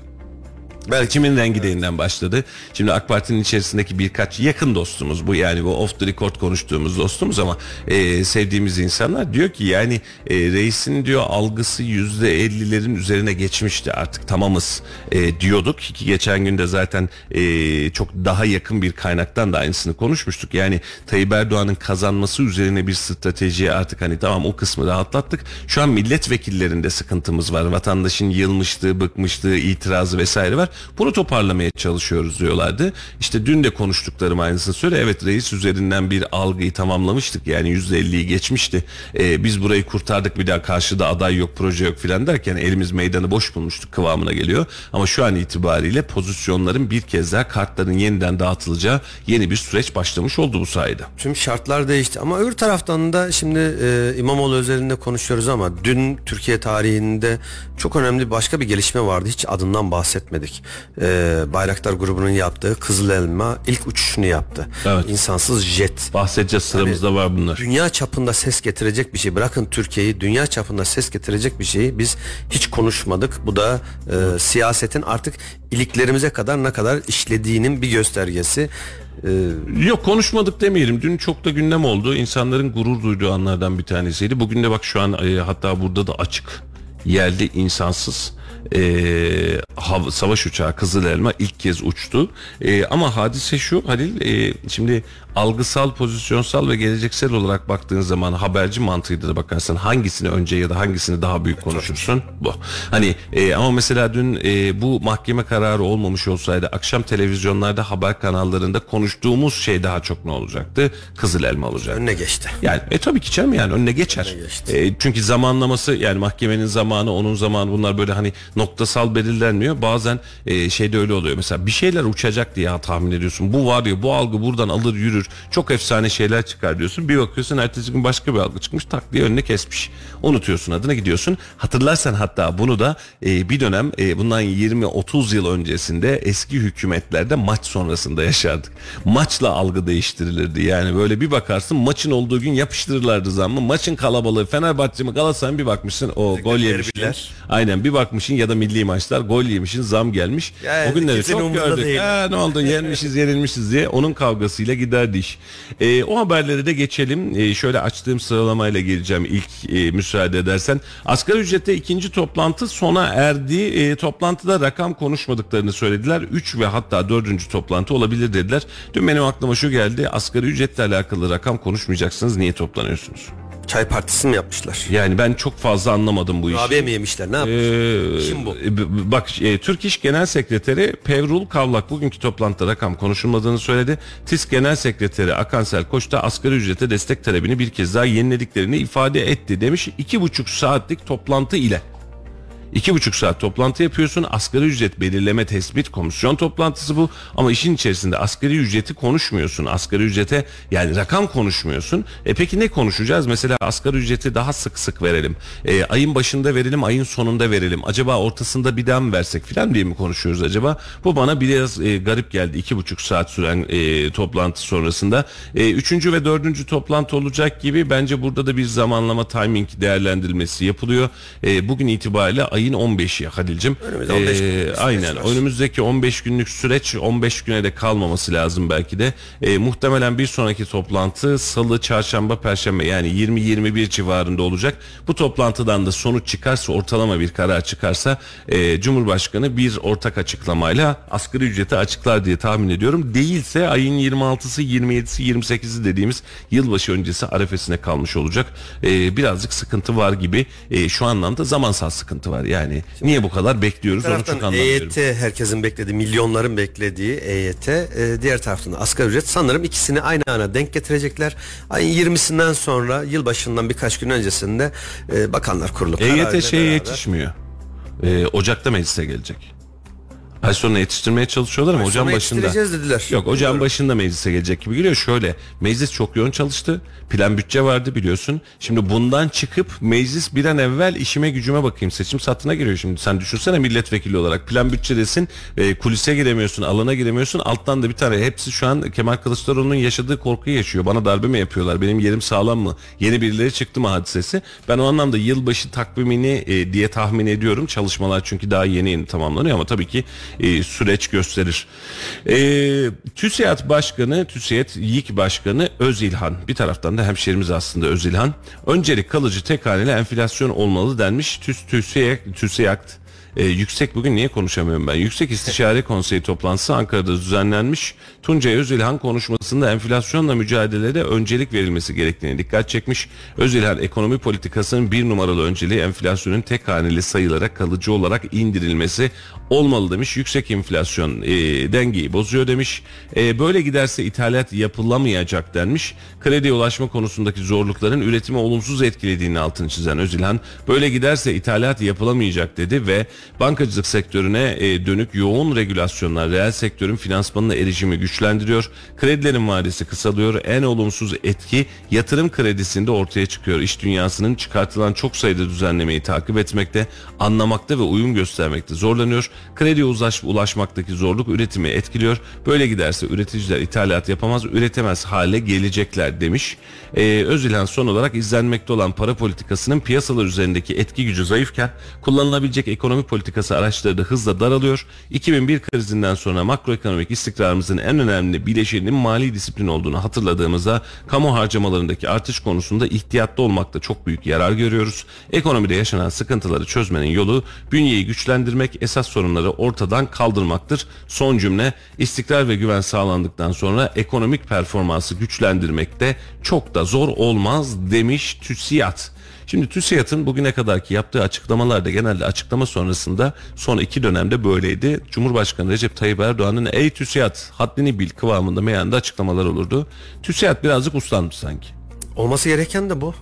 Belki kimin rengi de yeniden başladı. Şimdi AK Parti'nin içerisindeki birkaç yakın dostumuz bu yani bu off the record konuştuğumuz dostumuz ama e, sevdiğimiz insanlar diyor ki yani e, reisin diyor algısı yüzde ellilerin üzerine geçmişti artık tamamız e, diyorduk ki geçen günde zaten e, çok daha yakın bir kaynaktan da aynısını konuşmuştuk. Yani Tayyip Erdoğan'ın kazanması üzerine bir stratejiye artık hani tamam o kısmı rahatlattık. Şu an milletvekillerinde sıkıntımız var. Vatandaşın yılmışlığı, bıkmışlığı, itirazı vesaire var. Bunu toparlamaya çalışıyoruz diyorlardı. İşte dün de konuştuklarım aynısını söyle. Evet reis üzerinden bir algıyı tamamlamıştık. Yani %50'yi geçmişti. Ee, biz burayı kurtardık bir daha karşıda aday yok, proje yok filan derken elimiz meydanı boş bulmuştuk kıvamına geliyor. Ama şu an itibariyle pozisyonların bir kez daha kartların yeniden dağıtılacağı yeni bir süreç başlamış oldu bu sayede. Tüm şartlar değişti ama öbür taraftan da şimdi e, İmamoğlu özelinde konuşuyoruz ama dün Türkiye tarihinde çok önemli başka bir gelişme vardı. Hiç adından bahsetmedik. E, Bayraktar grubunun yaptığı Kızıl Elma ilk uçuşunu yaptı. Evet. İnsansız jet. Bahsedeceğiz sıramızda var bunlar. Dünya çapında ses getirecek bir şey. Bırakın Türkiye'yi dünya çapında ses getirecek bir şeyi biz hiç konuşmadık. Bu da e, siyasetin artık iliklerimize kadar ne kadar işlediğinin bir göstergesi. E, Yok konuşmadık demeyelim. Dün çok da gündem oldu. İnsanların gurur duyduğu anlardan bir tanesiydi. Bugün de bak şu an e, hatta burada da açık yerli insansız e, savaş uçağı Kızıl Elma ilk kez uçtu. E, ama hadise şu Halil e, şimdi algısal, pozisyonsal ve geleceksel olarak baktığın zaman haberci mantığıyla da bakarsan hangisini önce ya da hangisini daha büyük konuşursun bu. Hani e, ama mesela dün e, bu mahkeme kararı olmamış olsaydı akşam televizyonlarda haber kanallarında konuştuğumuz şey daha çok ne olacaktı? Kızıl elma olacak. önüne geçti. Yani e tabii ki canım yani önüne geçer. geçti. E, çünkü zamanlaması yani mahkemenin zamanı onun zamanı bunlar böyle hani noktasal belirlenmiyor. Bazen e, şeyde öyle oluyor. Mesela bir şeyler uçacak diye tahmin ediyorsun. Bu var ya bu algı buradan alır yürür. Çok efsane şeyler çıkar diyorsun. Bir bakıyorsun ertesi gün başka bir algı çıkmış tak diye önüne kesmiş. Unutuyorsun adına gidiyorsun. Hatırlarsan hatta bunu da e, bir dönem e, bundan 20-30 yıl öncesinde eski hükümetlerde maç sonrasında yaşardık. Maçla algı değiştirilirdi. Yani böyle bir bakarsın maçın olduğu gün yapıştırırlardı zammı. Maçın kalabalığı Fenerbahçe mi Galatasaray mı bir bakmışsın o gol yemişsin. derbiler. Aynen bir bakmışsın ya da milli maçlar gol yemişsin zam gelmiş. Ya, o günleri çok gördük. değil. Ha, ne oldu yenmişiz yenilmişiz diye onun kavgasıyla giderdi iş. Ee, o haberlere de geçelim. Ee, şöyle açtığım sıralamayla geleceğim ilk e, müsaade edersen. Asgari ücrette ikinci toplantı sona erdi. Ee, toplantıda rakam konuşmadıklarını söylediler. 3 ve hatta dördüncü toplantı olabilir dediler. Dün benim aklıma şu geldi. Asgari ücretle alakalı rakam konuşmayacaksınız. Niye toplanıyorsunuz? Çay partisi mi yapmışlar? Yani ben çok fazla anlamadım bu işi. Kurabiye mi yemişler ne yapmışlar? Ee, Kim bu? Bak e, Türk İş Genel Sekreteri Pevrul Kavlak bugünkü toplantıda rakam konuşulmadığını söyledi. TİS Genel Sekreteri Akansel Koç da asgari ücrete destek talebini bir kez daha yenilediklerini ifade etti demiş. iki buçuk saatlik toplantı ile. İki buçuk saat toplantı yapıyorsun. Asgari ücret belirleme tespit komisyon toplantısı bu. Ama işin içerisinde asgari ücreti konuşmuyorsun. Asgari ücrete yani rakam konuşmuyorsun. E peki ne konuşacağız? Mesela asgari ücreti daha sık sık verelim. E, ayın başında verelim, ayın sonunda verelim. Acaba ortasında bir daha mı versek filan diye mi konuşuyoruz acaba? Bu bana biraz e, garip geldi. İki buçuk saat süren e, toplantı sonrasında. E, üçüncü ve dördüncü toplantı olacak gibi bence burada da bir zamanlama timing değerlendirilmesi yapılıyor. E, bugün itibariyle ayın 15'i Halil'cim. Önümüzde 15 günlük bir süreç aynen. var. Önümüzdeki 15 günlük süreç 15 güne de kalmaması lazım belki de. E, muhtemelen bir sonraki toplantı salı, çarşamba, perşembe yani 20-21 civarında olacak. Bu toplantıdan da sonuç çıkarsa ortalama bir karar çıkarsa e, Cumhurbaşkanı bir ortak açıklamayla asgari ücreti açıklar diye tahmin ediyorum. Değilse ayın 26'sı, 27'si, 28'i dediğimiz yılbaşı öncesi arefesine kalmış olacak. E, birazcık sıkıntı var gibi. E, şu anlamda zamansal sıkıntı var. Yani niye bu kadar bekliyoruz onu çok anlamıyorum. EYT herkesin beklediği, milyonların beklediği EYT. e, diğer taraftan asgari ücret. Sanırım ikisini aynı ana denk getirecekler. Ayın 20'sinden sonra yılbaşından birkaç gün öncesinde e, bakanlar kurulu EYT şeye beraber- yetişmiyor. Ee, Ocak'ta meclise gelecek. Ay sonuna yetiştirmeye çalışıyorlar ama ocağın sonra başında. dediler. Yok ocağın Bilmiyorum. başında meclise gelecek gibi geliyor. Şöyle meclis çok yoğun çalıştı. Plan bütçe vardı biliyorsun. Şimdi bundan çıkıp meclis bir an evvel işime gücüme bakayım. Seçim satına giriyor şimdi. Sen düşünsene milletvekili olarak. Plan bütçedesin. E, kulise giremiyorsun. Alana giremiyorsun. Alttan da bir tane. Hepsi şu an Kemal Kılıçdaroğlu'nun yaşadığı korkuyu yaşıyor. Bana darbe mi yapıyorlar? Benim yerim sağlam mı? Yeni birileri çıktı mı hadisesi? Ben o anlamda yılbaşı takvimini e, diye tahmin ediyorum. Çalışmalar çünkü daha yeni yeni tamamlanıyor ama tabii ki e, süreç gösterir. E, TÜSİAD Başkanı, TÜSİAD YİK Başkanı Özilhan. Bir taraftan da hemşerimiz aslında Özilhan. Öncelik kalıcı tek haneli enflasyon olmalı denmiş. TÜS, TÜSİAD, TÜSİAD e, yüksek bugün niye konuşamıyorum ben? Yüksek İstişare Konseyi toplantısı Ankara'da düzenlenmiş. Tuncay Özilhan konuşmasında enflasyonla mücadelede öncelik verilmesi gerektiğine dikkat çekmiş. Özilhan ekonomi politikasının bir numaralı önceliği enflasyonun tek haneli sayılara kalıcı olarak indirilmesi olmalı demiş. Yüksek enflasyon e, dengeyi bozuyor demiş. E, böyle giderse ithalat yapılamayacak denmiş. Krediye ulaşma konusundaki zorlukların üretimi olumsuz etkilediğini altını çizen Özilhan böyle giderse ithalat yapılamayacak dedi ve Bankacılık sektörüne e, dönük yoğun regülasyonlar reel sektörün finansmanına erişimi güçlendiriyor. Kredilerin vadesi kısalıyor. En olumsuz etki yatırım kredisinde ortaya çıkıyor. İş dünyasının çıkartılan çok sayıda düzenlemeyi takip etmekte, anlamakta ve uyum göstermekte zorlanıyor. Krediye ulaş, ulaşmaktaki zorluk üretimi etkiliyor. Böyle giderse üreticiler ithalat yapamaz, üretemez hale gelecekler demiş. Ee, Özilhan son olarak izlenmekte olan para politikasının piyasalar üzerindeki etki gücü zayıfken kullanılabilecek ekonomi politikası araçları da hızla daralıyor. 2001 krizinden sonra makroekonomik istikrarımızın en önemli bileşeninin mali disiplin olduğunu hatırladığımızda kamu harcamalarındaki artış konusunda ihtiyatlı olmakta çok büyük yarar görüyoruz. Ekonomide yaşanan sıkıntıları çözmenin yolu bünyeyi güçlendirmek, esas sorunları ortadan kaldırmaktır. Son cümle istikrar ve güven sağlandıktan sonra ekonomik performansı güçlendirmekte çok da zor olmaz demiş TÜSİAD. Şimdi TÜSİAD'ın bugüne kadarki yaptığı açıklamalarda genelde açıklama sonrasında son iki dönemde böyleydi. Cumhurbaşkanı Recep Tayyip Erdoğan'ın ey TÜSİAD haddini bil kıvamında meyanda açıklamalar olurdu. TÜSİAD birazcık uslanmış sanki. Olması gereken de bu.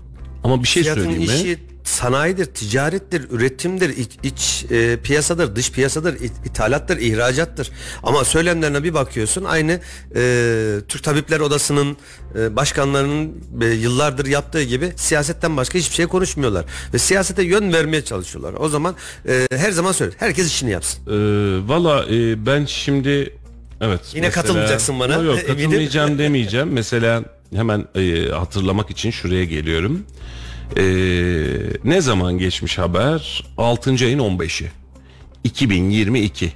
Ama bir şey Fiyatın söyleyeyim mi? işi sanayidir, ticarettir, üretimdir, iç, iç, e, piyasadır, dış piyasadır, it- ithalattır, ihracattır. Ama söylemlerine bir bakıyorsun aynı e, Türk Tabipler Odası'nın e, başkanlarının e, yıllardır yaptığı gibi siyasetten başka hiçbir şey konuşmuyorlar. Ve siyasete yön vermeye çalışıyorlar. O zaman e, her zaman söyle herkes işini yapsın. Ee, Valla e, ben şimdi evet. Yine katılmayacaksın bana, Yok, yok katılmayacağım demeyeceğim. Mesela hemen e, hatırlamak için şuraya geliyorum. Ee, ne zaman geçmiş haber? 6. ayın 15'i. 2022.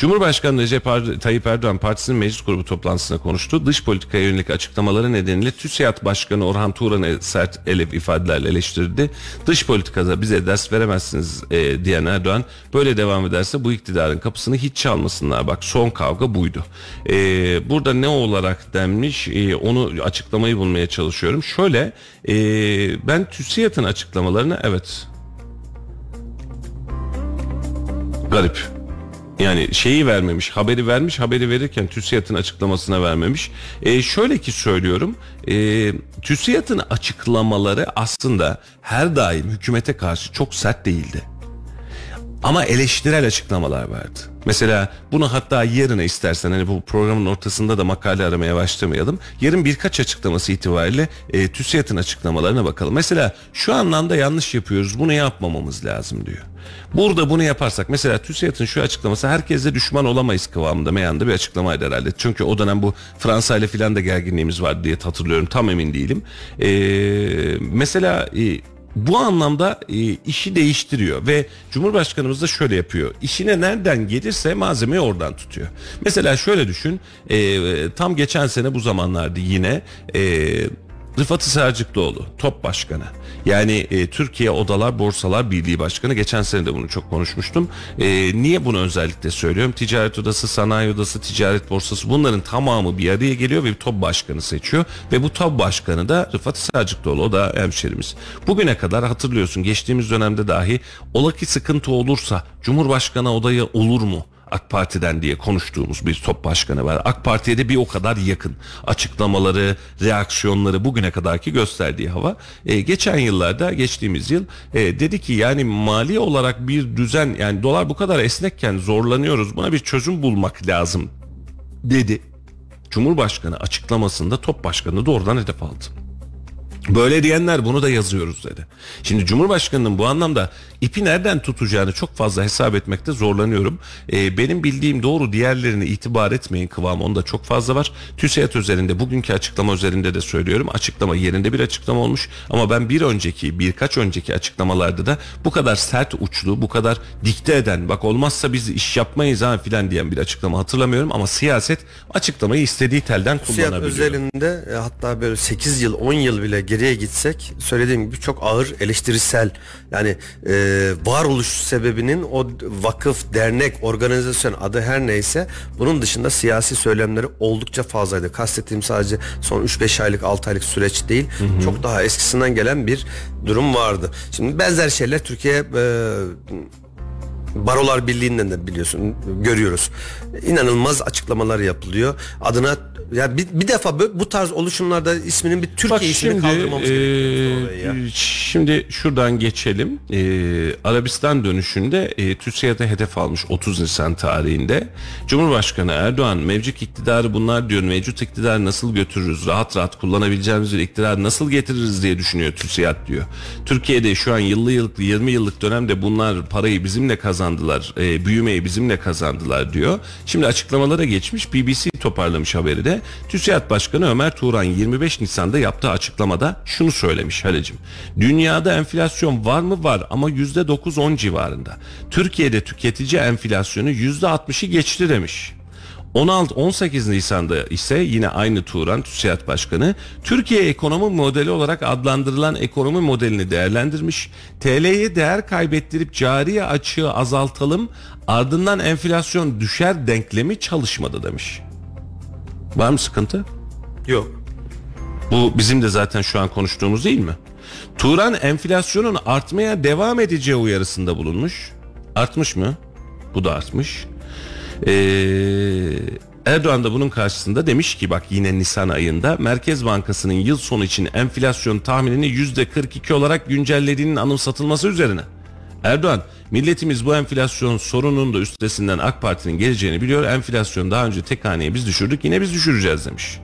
Cumhurbaşkanı Recep Tayyip Erdoğan partisinin meclis grubu toplantısında konuştu. Dış politikaya yönelik açıklamaları nedeniyle TÜSİAD Başkanı Orhan Turan'ı sert elef ifadelerle eleştirdi. Dış politikada bize ders veremezsiniz e, diyen Erdoğan böyle devam ederse bu iktidarın kapısını hiç çalmasınlar. Bak son kavga buydu. E, burada ne olarak denmiş e, onu açıklamayı bulmaya çalışıyorum. Şöyle e, ben TÜSİAD'ın açıklamalarını evet garip. Yani şeyi vermemiş, haberi vermiş, haberi verirken TÜSİAD'ın açıklamasına vermemiş. E, şöyle ki söylüyorum, e, TÜSİAD'ın açıklamaları aslında her daim hükümete karşı çok sert değildi. Ama eleştirel açıklamalar verdi. Mesela bunu hatta yarına istersen hani bu programın ortasında da makale aramaya başlamayalım. Yarın birkaç açıklaması itibariyle e, TÜSİAD'ın açıklamalarına bakalım. Mesela şu anlamda yanlış yapıyoruz bunu yapmamamız lazım diyor. Burada bunu yaparsak mesela TÜSİAD'ın şu açıklaması herkesle düşman olamayız kıvamında meyanda bir açıklamaydı herhalde. Çünkü o dönem bu Fransa ile filan da gerginliğimiz vardı diye hatırlıyorum tam emin değilim. E, mesela e, bu anlamda e, işi değiştiriyor ve Cumhurbaşkanımız da şöyle yapıyor. İşine nereden gelirse malzemeyi oradan tutuyor. Mesela şöyle düşün. e, tam geçen sene bu zamanlarda yine e, Rıfat Isarcıklıoğlu top başkanı. Yani e, Türkiye Odalar Borsalar Birliği Başkanı. Geçen sene de bunu çok konuşmuştum. E, niye bunu özellikle söylüyorum? Ticaret Odası, Sanayi Odası, Ticaret Borsası bunların tamamı bir araya geliyor ve bir top başkanı seçiyor. Ve bu top başkanı da Rıfat Isarcıklıoğlu. O da hemşerimiz. Bugüne kadar hatırlıyorsun geçtiğimiz dönemde dahi ola ki sıkıntı olursa Cumhurbaşkanı odayı olur mu? AK Parti'den diye konuştuğumuz bir top başkanı var. AK Parti'ye de bir o kadar yakın. Açıklamaları, reaksiyonları bugüne kadarki gösterdiği hava. E, geçen yıllarda, geçtiğimiz yıl e, dedi ki yani mali olarak bir düzen yani dolar bu kadar esnekken zorlanıyoruz. Buna bir çözüm bulmak lazım dedi. Cumhurbaşkanı açıklamasında top başkanı doğrudan hedef aldı. Böyle diyenler bunu da yazıyoruz dedi. Şimdi Cumhurbaşkanı'nın bu anlamda ipi nereden tutacağını çok fazla hesap etmekte zorlanıyorum. Ee, benim bildiğim doğru diğerlerine itibar etmeyin kıvamı onda çok fazla var. TÜSİAD üzerinde bugünkü açıklama üzerinde de söylüyorum. Açıklama yerinde bir açıklama olmuş ama ben bir önceki birkaç önceki açıklamalarda da bu kadar sert uçlu bu kadar dikte eden bak olmazsa biz iş yapmayız ha filan diyen bir açıklama hatırlamıyorum ama siyaset açıklamayı istediği telden kullanabiliyor. özelinde e, hatta böyle 8 yıl 10 yıl bile geriye gitsek söylediğim gibi çok ağır eleştirisel yani e, varoluş sebebinin o vakıf, dernek, organizasyon adı her neyse bunun dışında siyasi söylemleri oldukça fazlaydı. Kastettiğim sadece son 3-5 aylık 6 aylık süreç değil çok daha eskisinden gelen bir durum vardı. Şimdi benzer şeyler Türkiye e, Barolar Birliği'nden de biliyorsun görüyoruz. İnanılmaz açıklamalar yapılıyor. Adına Ya bir, bir defa bu, bu tarz oluşumlarda isminin bir Türkiye Bak ismini şimdi kaldırmamız e, gerekiyor şimdi şuradan geçelim. E, Arabistan dönüşünde e, TÜSİAD'a hedef almış 30 Nisan tarihinde. Cumhurbaşkanı Erdoğan mevcut iktidarı bunlar diyor. Mevcut iktidarı nasıl götürürüz? Rahat rahat kullanabileceğimiz bir iktidar nasıl getiririz diye düşünüyor TÜSİAD diyor. Türkiye'de şu an yıllı yıllık 20 yıllık dönemde bunlar parayı bizimle kazandılar. E, büyümeyi bizimle kazandılar diyor. Şimdi açıklamalara geçmiş BBC toparlamış haberi de. TÜSİAD Başkanı Ömer Turan 25 Nisan'da yaptığı açıklamada şunu söylemiş Halecim. Dünyada enflasyon var mı? Var ama %9-10 civarında. Türkiye'de tüketici enflasyonu %60'ı geçti demiş. 16-18 Nisan'da ise yine aynı Turan TÜSİAD Başkanı Türkiye ekonomi modeli olarak adlandırılan ekonomi modelini değerlendirmiş. TL'ye değer kaybettirip cari açığı azaltalım ardından enflasyon düşer denklemi çalışmadı demiş. Var mı sıkıntı? Yok. Bu bizim de zaten şu an konuştuğumuz değil mi? Turan enflasyonun artmaya devam edeceği uyarısında bulunmuş. Artmış mı? Bu da artmış. Ee, Erdoğan da bunun karşısında demiş ki bak yine Nisan ayında Merkez Bankası'nın yıl sonu için enflasyon tahminini %42 olarak güncellediğinin anımsatılması üzerine. Erdoğan milletimiz bu enflasyon sorunun da üstesinden AK Parti'nin geleceğini biliyor. Enflasyon daha önce tek haneye biz düşürdük yine biz düşüreceğiz demiş.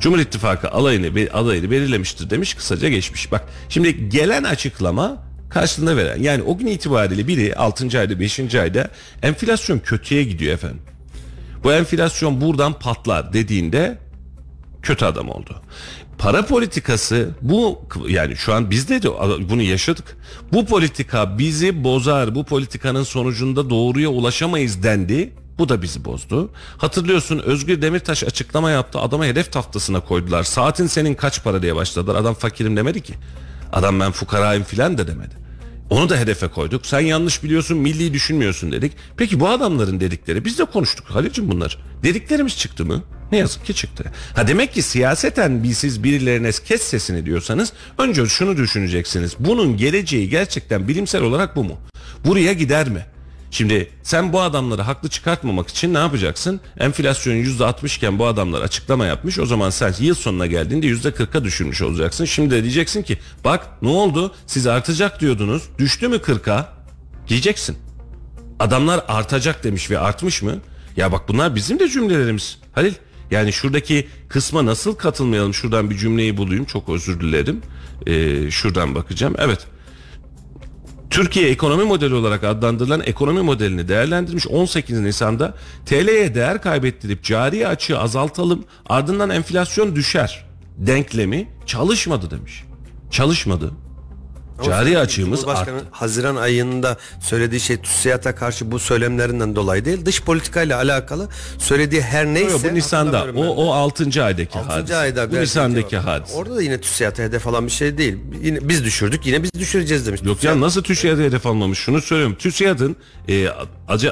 Cumhur İttifakı alayını, adayını belirlemiştir demiş kısaca geçmiş. Bak şimdi gelen açıklama karşılığında veren yani o gün itibariyle biri 6. ayda 5. ayda enflasyon kötüye gidiyor efendim. Bu enflasyon buradan patlar dediğinde kötü adam oldu. Para politikası bu yani şu an biz de bunu yaşadık. Bu politika bizi bozar. Bu politikanın sonucunda doğruya ulaşamayız dendi. Bu da bizi bozdu. Hatırlıyorsun Özgür Demirtaş açıklama yaptı. Adama hedef tahtasına koydular. Saatin senin kaç para diye başladılar. Adam fakirim demedi ki. Adam ben fukarayım filan da demedi. Onu da hedefe koyduk. Sen yanlış biliyorsun, milli düşünmüyorsun dedik. Peki bu adamların dedikleri biz de konuştuk Halicim bunlar. Dediklerimiz çıktı mı? Ne yazık ki çıktı. Ha demek ki siyaseten bir siz birilerine kes sesini diyorsanız önce şunu düşüneceksiniz. Bunun geleceği gerçekten bilimsel olarak bu mu? Buraya gider mi? Şimdi sen bu adamları haklı çıkartmamak için ne yapacaksın? Enflasyon %60 iken bu adamlar açıklama yapmış. O zaman sen yıl sonuna geldiğinde %40'a düşürmüş olacaksın. Şimdi de diyeceksin ki bak ne oldu? Siz artacak diyordunuz. Düştü mü 40'a? Diyeceksin. Adamlar artacak demiş ve artmış mı? Ya bak bunlar bizim de cümlelerimiz. Halil yani şuradaki kısma nasıl katılmayalım? Şuradan bir cümleyi bulayım. Çok özür dilerim. Ee, şuradan bakacağım. Evet. Türkiye ekonomi modeli olarak adlandırılan ekonomi modelini değerlendirmiş 18 Nisan'da TL'ye değer kaybettirip cari açığı azaltalım ardından enflasyon düşer denklemi çalışmadı demiş. Çalışmadı. Cari açığımız arttı. Haziran ayında söylediği şey TÜSİAD'a karşı bu söylemlerinden dolayı değil. Dış politikayla alakalı söylediği her neyse. Yok, bu Nisan'da. O, o 6. aydaki 6. hadise. ayda bu Nisan'daki cevap. hadise. Orada da yine TÜSİAD'a hedef alan bir şey değil. Yine biz düşürdük yine biz düşüreceğiz demiş. Yok ya nasıl TÜSİAD'a hedef almamış? Şunu söylüyorum. TÜSİAD'ın e,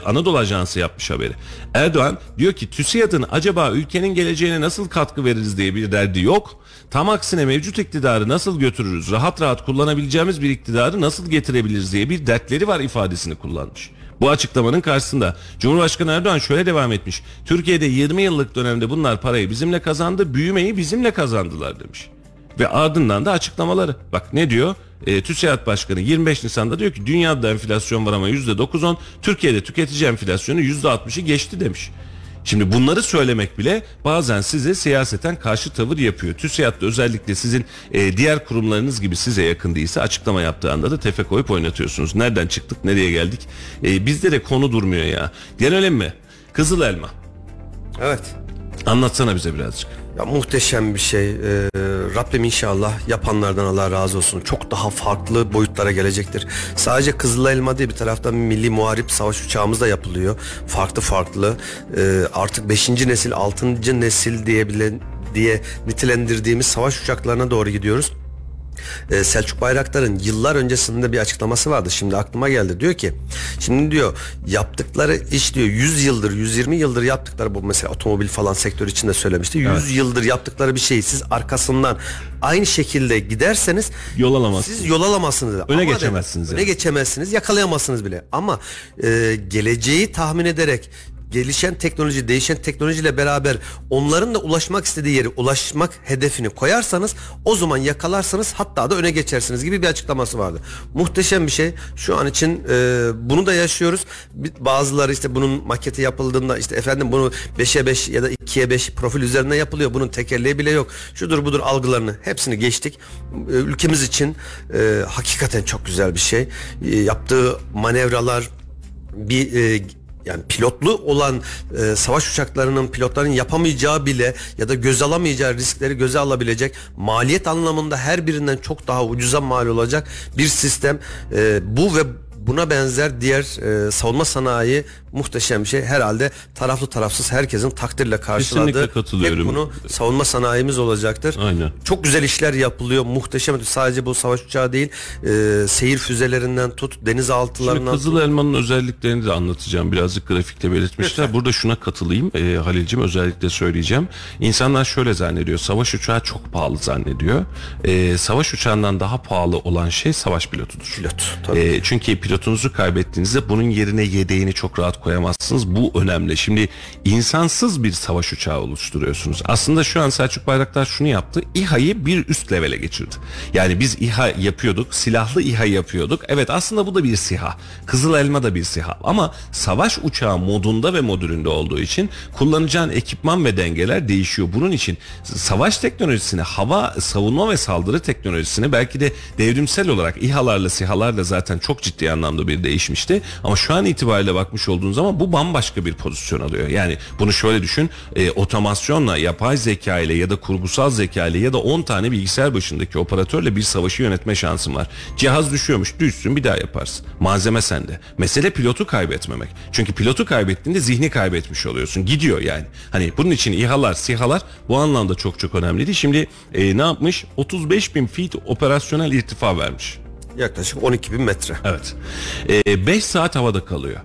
Anadolu Ajansı yapmış haberi. Erdoğan diyor ki TÜSİAD'ın acaba ülkenin geleceğine nasıl katkı veririz diye bir derdi yok. Tam aksine mevcut iktidarı nasıl götürürüz? Rahat rahat kullanabileceğimiz bir iktidarı nasıl getirebiliriz diye bir dertleri var ifadesini kullanmış. Bu açıklamanın karşısında Cumhurbaşkanı Erdoğan şöyle devam etmiş. Türkiye'de 20 yıllık dönemde bunlar parayı bizimle kazandı, büyümeyi bizimle kazandılar demiş. Ve ardından da açıklamaları. Bak ne diyor? E, TÜSİAD Başkanı 25 Nisan'da diyor ki dünyada enflasyon var ama %9-10, Türkiye'de tüketici enflasyonu %60'ı geçti demiş. Şimdi bunları söylemek bile bazen size siyaseten karşı tavır yapıyor. TÜSİAD da özellikle sizin e, diğer kurumlarınız gibi size yakın değilse açıklama yaptığı anda da tefe koyup oynatıyorsunuz. Nereden çıktık nereye geldik? E, bizde de konu durmuyor ya. Gelelim mi? Kızıl elma. Evet. Anlatsana bize birazcık. Ya muhteşem bir şey. Ee, Rabbim inşallah yapanlardan Allah razı olsun. Çok daha farklı boyutlara gelecektir. Sadece Kızıl Elma değil bir taraftan milli muharip savaş uçağımız da yapılıyor. Farklı farklı. Ee, artık 5. nesil, 6. nesil diyebilen diye nitelendirdiğimiz savaş uçaklarına doğru gidiyoruz. Ee, Selçuk Bayraktar'ın yıllar öncesinde bir açıklaması vardı. Şimdi aklıma geldi. Diyor ki şimdi diyor yaptıkları iş diyor 100 yıldır 120 yıldır yaptıkları bu mesela otomobil falan sektör içinde söylemişti. 100 yıldır yaptıkları bir şeyi siz arkasından aynı şekilde giderseniz Yol alamazsınız. siz yol alamazsınız. Öne Ama geçemezsiniz dedi, yani. Öne geçemezsiniz, yakalayamazsınız bile. Ama e, geleceği tahmin ederek gelişen teknoloji, değişen teknolojiyle beraber onların da ulaşmak istediği yere ulaşmak hedefini koyarsanız o zaman yakalarsanız hatta da öne geçersiniz gibi bir açıklaması vardı. Muhteşem bir şey. Şu an için e, bunu da yaşıyoruz. Bazıları işte bunun maketi yapıldığında işte efendim bunu 5'e 5 ya da 2'ye 5 profil üzerinde yapılıyor. Bunun tekerleği bile yok. Şudur budur algılarını hepsini geçtik. E, Ülkemiz için e, hakikaten çok güzel bir şey. E, yaptığı manevralar bir e, yani pilotlu olan e, savaş uçaklarının pilotların yapamayacağı bile ya da göze alamayacağı riskleri göze alabilecek maliyet anlamında her birinden çok daha ucuza mal olacak bir sistem. E, bu ve buna benzer diğer e, savunma sanayi muhteşem bir şey. Herhalde taraflı tarafsız herkesin takdirle karşıladığı Kesinlikle katılıyorum. hep bunu savunma sanayimiz olacaktır. Aynen. Çok güzel işler yapılıyor. Muhteşem. Sadece bu savaş uçağı değil. e, seyir füzelerinden tut Şimdi denizaltılarından tut. Kızıl Elma'nın özelliklerini de anlatacağım. Birazcık grafikte belirtmişler. Burada şuna katılayım e, Halil'cim özellikle söyleyeceğim. İnsanlar şöyle zannediyor. Savaş uçağı çok pahalı zannediyor. E, savaş uçağından daha pahalı olan şey savaş pilotudur. Pilot, tabii. E, çünkü pilotunuzu kaybettiğinizde bunun yerine yedeğini çok rahat koyamazsınız. Bu önemli. Şimdi insansız bir savaş uçağı oluşturuyorsunuz. Aslında şu an Selçuk Bayraktar şunu yaptı. İHA'yı bir üst levele geçirdi. Yani biz İHA yapıyorduk. Silahlı İHA yapıyorduk. Evet aslında bu da bir SİHA. Kızıl Elma da bir SİHA. Ama savaş uçağı modunda ve modülünde olduğu için kullanacağın ekipman ve dengeler değişiyor. Bunun için savaş teknolojisini, hava savunma ve saldırı teknolojisini belki de devrimsel olarak İHA'larla SİHA'larla zaten çok ciddi anlamda bir değişmişti. Ama şu an itibariyle bakmış olduğun zaman bu bambaşka bir pozisyon alıyor. Yani bunu şöyle düşün. E, otomasyonla, yapay zeka ile ya da kurgusal zeka ile ya da 10 tane bilgisayar başındaki operatörle bir savaşı yönetme şansın var. Cihaz düşüyormuş, düşsün bir daha yaparsın. Malzeme sende. Mesele pilotu kaybetmemek. Çünkü pilotu kaybettiğinde zihni kaybetmiş oluyorsun. Gidiyor yani. Hani bunun için İHA'lar, SİHA'lar bu anlamda çok çok önemliydi. Şimdi e, ne yapmış? 35 bin feet operasyonel irtifa vermiş. Yaklaşık 12 bin metre. Evet. 5 saat havada kalıyor.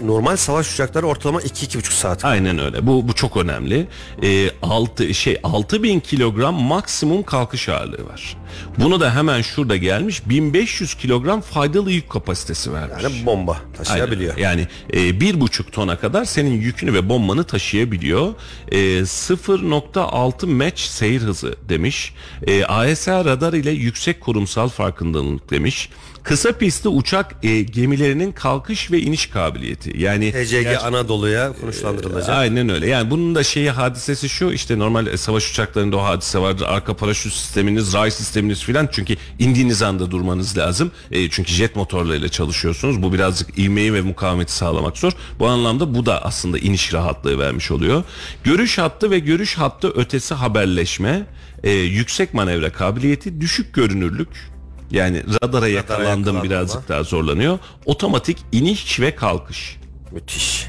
Normal savaş uçakları ortalama 2-2,5 saat. Aynen öyle. Bu bu çok önemli. Ee, 6 şey 6000 kilogram maksimum kalkış ağırlığı var. Bunu da hemen şurada gelmiş 1500 kilogram faydalı yük kapasitesi vermiş. Yani bomba taşıyabiliyor. Aynen. Yani e, bir buçuk tona kadar senin yükünü ve bombanı taşıyabiliyor. E, 0.6 match seyir hızı demiş. E, ASA radar ile yüksek kurumsal farkındalık demiş. Kısa pistli uçak e, gemilerinin kalkış ve iniş kabiliyeti. Yani TCG Anadolu'ya konuşlandırılacak. Aynen öyle. Yani bunun da şeyi hadisesi şu işte normal e, savaş uçaklarında o hadise vardır. Arka paraşüt sisteminiz, ray sisteminiz filan çünkü indiğiniz anda durmanız lazım. E, çünkü jet motorlarıyla çalışıyorsunuz. Bu birazcık ivmeyi ve mukavemeti sağlamak zor. Bu anlamda bu da aslında iniş rahatlığı vermiş oluyor. Görüş hattı ve görüş hattı ötesi haberleşme, e, yüksek manevra kabiliyeti, düşük görünürlük, yani radara yakalandım birazcık daha zorlanıyor. Otomatik iniş ve kalkış. Müthiş.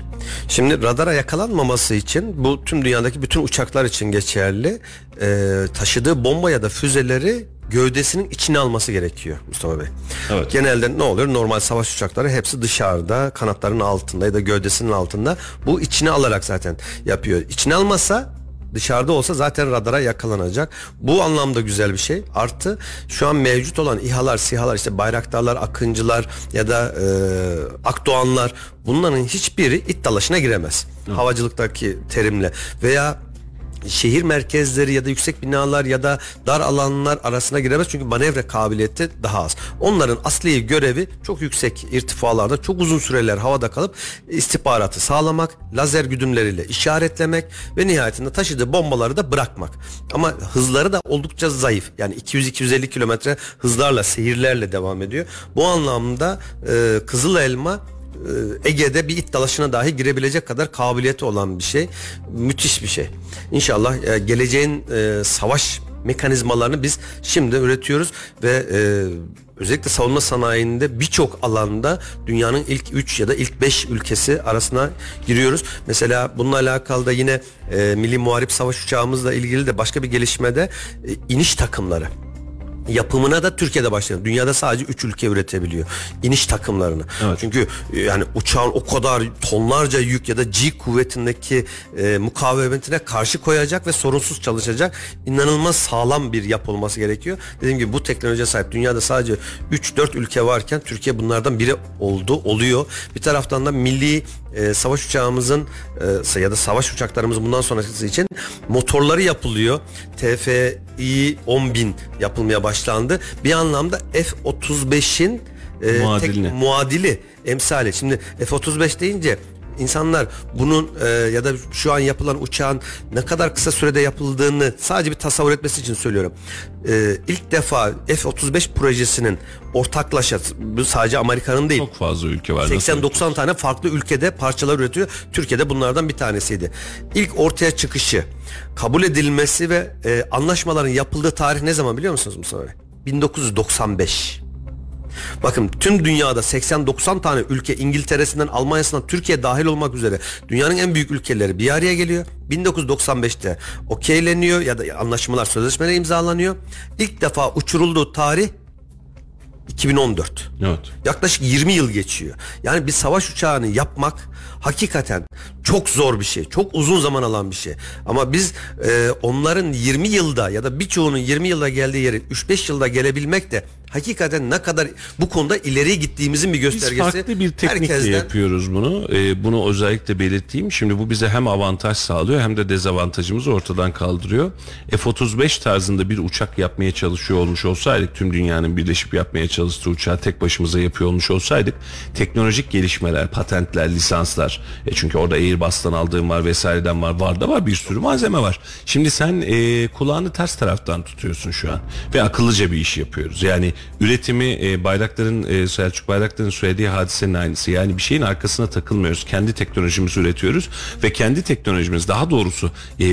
Şimdi radara yakalanmaması için bu tüm dünyadaki bütün uçaklar için geçerli. Ee, taşıdığı bomba ya da füzeleri gövdesinin içine alması gerekiyor Mustafa Bey. Evet. Genelde ne oluyor? Normal savaş uçakları hepsi dışarıda, kanatlarının altında ya da gövdesinin altında. Bu içine alarak zaten yapıyor. İçine almasa dışarıda olsa zaten radara yakalanacak. Bu anlamda güzel bir şey. Artı şu an mevcut olan İHA'lar, SİHA'lar işte Bayraktarlar, Akıncılar ya da e, Akdoğanlar bunların hiçbiri it dalaşına giremez. Havacılıktaki terimle veya şehir merkezleri ya da yüksek binalar ya da dar alanlar arasına giremez çünkü manevra kabiliyeti daha az. Onların asli görevi çok yüksek irtifalarda çok uzun süreler havada kalıp istihbaratı sağlamak, lazer güdümleriyle işaretlemek ve nihayetinde taşıdığı bombaları da bırakmak. Ama hızları da oldukça zayıf. Yani 200-250 kilometre hızlarla, seyirlerle devam ediyor. Bu anlamda e, Kızıl Elma Ege'de bir it dalaşına dahi girebilecek kadar kabiliyeti olan bir şey. Müthiş bir şey. İnşallah e, geleceğin e, savaş mekanizmalarını biz şimdi üretiyoruz ve e, özellikle savunma sanayinde birçok alanda dünyanın ilk 3 ya da ilk 5 ülkesi arasına giriyoruz. Mesela bununla alakalı da yine e, Milli Muharip Savaş Uçağımızla ilgili de başka bir gelişmede e, iniş takımları Yapımına da Türkiye'de başladı. Dünyada sadece 3 ülke üretebiliyor. İniş takımlarını. Evet. Çünkü e, yani uçağın o kadar tonlarca yük ya da G kuvvetindeki e, mukavemetine karşı koyacak ve sorunsuz çalışacak inanılmaz sağlam bir yapı olması gerekiyor. Dediğim gibi bu teknolojiye sahip dünyada sadece 3-4 ülke varken Türkiye bunlardan biri oldu, oluyor. Bir taraftan da milli e, savaş uçağımızın e, ya da savaş uçaklarımızın bundan sonrası için motorları yapılıyor. TFI 10.000 yapılmaya başlandı. Bir anlamda F-35'in e, Muadiline. tek muadili emsali. Şimdi F-35 deyince insanlar bunun e, ya da şu an yapılan uçağın ne kadar kısa sürede yapıldığını sadece bir tasavvur etmesi için söylüyorum. E, ilk defa F-35 projesinin ortaklaşa bu sadece Amerika'nın değil. Çok fazla ülke var. Nasıl? 80-90 tane farklı ülkede parçalar üretiyor. Türkiye'de bunlardan bir tanesiydi. İlk ortaya çıkışı, kabul edilmesi ve e, anlaşmaların yapıldığı tarih ne zaman biliyor musunuz Mustafa Bey? 1995. Bakın tüm dünyada 80-90 tane ülke İngiltere'sinden Almanya'sından Türkiye dahil olmak üzere dünyanın en büyük ülkeleri bir araya geliyor. 1995'te okeyleniyor ya da anlaşmalar sözleşmeler imzalanıyor. İlk defa uçurulduğu tarih 2014. Evet. Yaklaşık 20 yıl geçiyor. Yani bir savaş uçağını yapmak hakikaten çok zor bir şey. Çok uzun zaman alan bir şey. Ama biz e, onların 20 yılda ya da birçoğunun 20 yılda geldiği yere 3-5 yılda gelebilmek de hakikaten ne kadar bu konuda ileri gittiğimizin bir Biz göstergesi. farklı bir teknikle Herkesten- yapıyoruz bunu. Ee, bunu özellikle belirteyim. Şimdi bu bize hem avantaj sağlıyor hem de dezavantajımızı ortadan kaldırıyor. F-35 tarzında bir uçak yapmaya çalışıyor olmuş olsaydık, tüm dünyanın birleşip yapmaya çalıştığı uçağı tek başımıza yapıyor olmuş olsaydık, teknolojik gelişmeler, patentler, lisanslar, e çünkü orada Airbus'tan aldığım var vesaireden var, var da var bir sürü malzeme var. Şimdi sen e, kulağını ters taraftan tutuyorsun şu an ve akıllıca bir iş yapıyoruz. Yani üretimi e, Bayraktar'ın e, Selçuk Bayraktar'ın söylediği hadisenin aynısı. Yani bir şeyin arkasına takılmıyoruz. Kendi teknolojimizi üretiyoruz ve kendi teknolojimiz daha doğrusu e,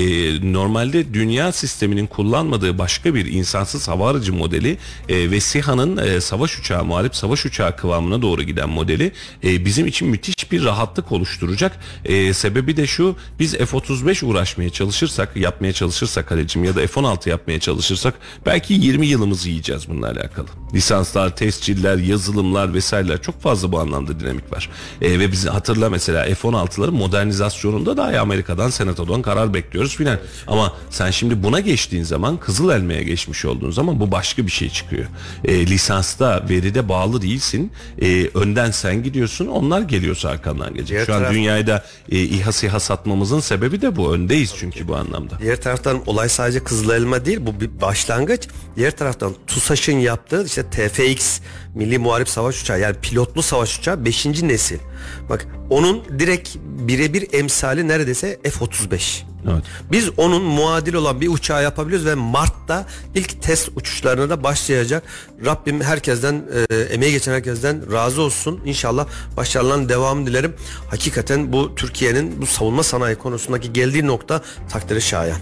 normalde dünya sisteminin kullanmadığı başka bir insansız hava aracı modeli e, ve SİHA'nın e, savaş uçağı, muharip savaş uçağı kıvamına doğru giden modeli e, bizim için müthiş bir rahatlık oluşturacak. E, sebebi de şu biz F-35 uğraşmaya çalışırsak, yapmaya çalışırsak Halicim ya da F-16 yapmaya çalışırsak belki 20 yılımızı yiyeceğiz bununla alakalı. Lisanslar, tesciller, yazılımlar vesaireler çok fazla bu anlamda dinamik var. E, ve biz hatırla mesela F-16'ların modernizasyonunda da Amerika'dan, Senato'dan karar bekliyoruz filan. Ama sen şimdi buna geçtiğin zaman Kızıl Elma'ya geçmiş olduğun zaman bu başka bir şey çıkıyor. E, lisansta, veride bağlı değilsin. E, önden sen gidiyorsun, onlar geliyorsa arkandan gelecek. Şu an taraf- dünyada e, İHA SİHA satmamızın sebebi de bu. Öndeyiz çünkü bu anlamda. Diğer taraftan olay sadece Kızıl Elma değil bu bir başlangıç. Diğer taraftan TUSAŞ'ın yaptığı işte TFX Milli Muharip Savaş Uçağı yani pilotlu savaş uçağı 5. nesil. Bak onun direkt birebir emsali neredeyse F-35. Evet. Biz onun muadil olan bir uçağı yapabiliyoruz ve Mart'ta ilk test uçuşlarına da başlayacak. Rabbim herkesten e, emeği geçen herkesten razı olsun. İnşallah başarıların devamını dilerim. Hakikaten bu Türkiye'nin bu savunma sanayi konusundaki geldiği nokta takdiri şayan.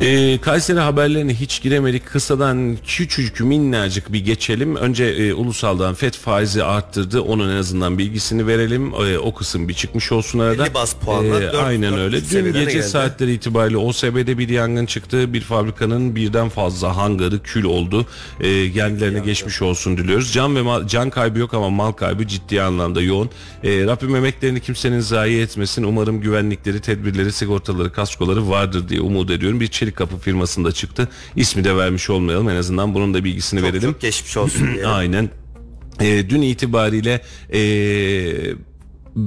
Ee, Kayseri haberlerine hiç giremedik. Kısadan küçücük minnacık bir geçelim. Önce e, ulusaldan FED faizi arttırdı. Onun en azından bilgisini verelim. E, o kısım bir çıkmış olsun arada. 50 baz puanla dört- aynen dört öyle. Dün gece geldi. Saatleri itibariyle OSB'de bir yangın çıktı. Bir fabrikanın birden fazla hangarı kül oldu. E, kendilerine geçmiş olsun diliyoruz. Can ve mal, can kaybı yok ama mal kaybı ciddi anlamda yoğun. E, Rabbim emeklerini kimsenin zayi etmesin. Umarım güvenlikleri, tedbirleri, sigortaları, kaskoları vardır diye umut ediyorum. Bir çelik kapı firmasında çıktı. İsmi de vermiş olmayalım. En azından bunun da bilgisini Çok verelim. çok geçmiş olsun diye. Aynen. Ee, dün itibariyle ee,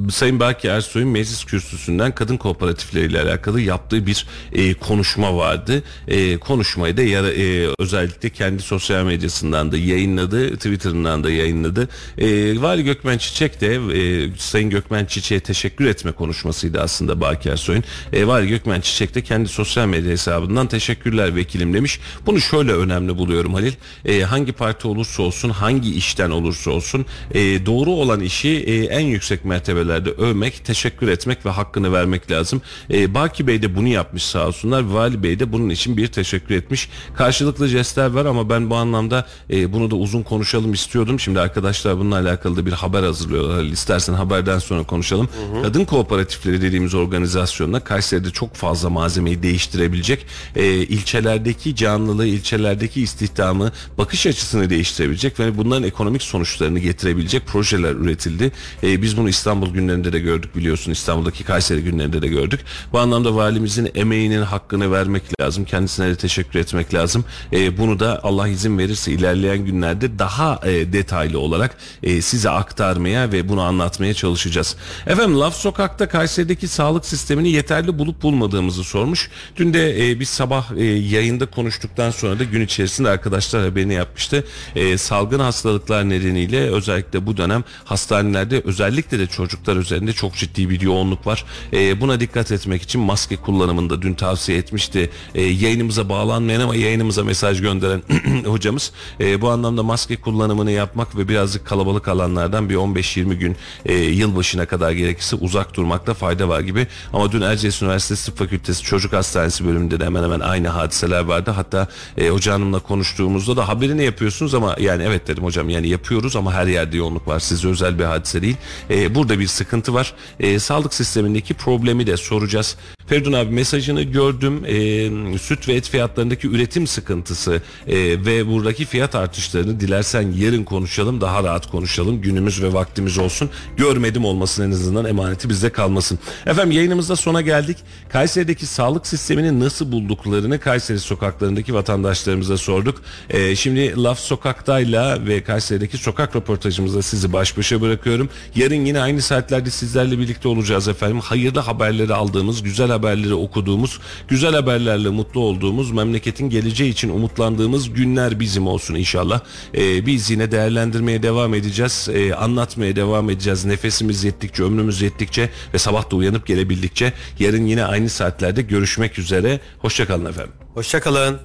Sayın Baki Ersoy'un meclis kürsüsünden kadın kooperatifleriyle alakalı yaptığı bir e, konuşma vardı. E, konuşmayı da yara, e, özellikle kendi sosyal medyasından da yayınladı, Twitter'ından da yayınladı. E, Vali Gökmen Çiçek de e, Sayın Gökmen Çiçek'e teşekkür etme konuşmasıydı aslında Baki Ersoy'un. E, Vali Gökmen Çiçek de kendi sosyal medya hesabından teşekkürler vekilim demiş. Bunu şöyle önemli buluyorum Halil. E, hangi parti olursa olsun, hangi işten olursa olsun e, doğru olan işi e, en yüksek mertebe mertebelerde övmek, teşekkür etmek ve hakkını vermek lazım. E, Baki Bey de bunu yapmış sağ olsunlar. Vali Bey de bunun için bir teşekkür etmiş. Karşılıklı jestler var ama ben bu anlamda e, bunu da uzun konuşalım istiyordum. Şimdi arkadaşlar bununla alakalı da bir haber hazırlıyorlar. İstersen haberden sonra konuşalım. Kadın kooperatifleri dediğimiz organizasyonla Kayseri'de çok fazla malzemeyi değiştirebilecek, e, ilçelerdeki canlılığı, ilçelerdeki istihdamı, bakış açısını değiştirebilecek ve bunların ekonomik sonuçlarını getirebilecek projeler üretildi. E, biz bunu İstanbul günlerinde de gördük biliyorsun. İstanbul'daki Kayseri günlerinde de gördük. Bu anlamda valimizin emeğinin hakkını vermek lazım. Kendisine de teşekkür etmek lazım. E, bunu da Allah izin verirse ilerleyen günlerde daha e, detaylı olarak e, size aktarmaya ve bunu anlatmaya çalışacağız. Efendim Laf Sokak'ta Kayseri'deki sağlık sistemini yeterli bulup bulmadığımızı sormuş. Dün de e, biz sabah e, yayında konuştuktan sonra da gün içerisinde arkadaşlar haberini yapmıştı. E, salgın hastalıklar nedeniyle özellikle bu dönem hastanelerde özellikle de çocuklar üzerinde çok ciddi bir yoğunluk var. E, buna dikkat etmek için maske kullanımında dün tavsiye etmişti. E, yayınımıza bağlanmayan ama yayınımıza mesaj gönderen hocamız e, bu anlamda maske kullanımını yapmak ve birazcık kalabalık alanlardan bir 15-20 gün e, yılbaşına kadar gerekirse uzak durmakta fayda var gibi. Ama dün Erciyes Üniversitesi Tıp Fakültesi Çocuk Hastanesi bölümünde de hemen hemen aynı hadiseler vardı. Hatta e, hoca hanımla konuştuğumuzda da haberini yapıyorsunuz ama yani evet dedim hocam yani yapıyoruz ama her yerde yoğunluk var. Size özel bir hadise değil. E, burada bir sıkıntı var. E, sağlık sistemindeki problemi de soracağız. Feridun abi mesajını gördüm. E, süt ve et fiyatlarındaki üretim sıkıntısı e, ve buradaki fiyat artışlarını dilersen yarın konuşalım. Daha rahat konuşalım. Günümüz ve vaktimiz olsun. Görmedim olmasın en azından emaneti bizde kalmasın. Efendim yayınımızda sona geldik. Kayseri'deki sağlık sistemini nasıl bulduklarını Kayseri sokaklarındaki vatandaşlarımıza sorduk. E, şimdi Laf Sokak'tayla ve Kayseri'deki sokak röportajımızda sizi baş başa bırakıyorum. Yarın yine aynı saatlerde sizlerle birlikte olacağız efendim. Hayırlı haberleri aldığımız, güzel haberleri okuduğumuz, güzel haberlerle mutlu olduğumuz, memleketin geleceği için umutlandığımız günler bizim olsun inşallah. Ee, biz yine değerlendirmeye devam edeceğiz, ee, anlatmaya devam edeceğiz. Nefesimiz yettikçe, ömrümüz yettikçe ve sabah da uyanıp gelebildikçe yarın yine aynı saatlerde görüşmek üzere. Hoşçakalın efendim. Hoşçakalın.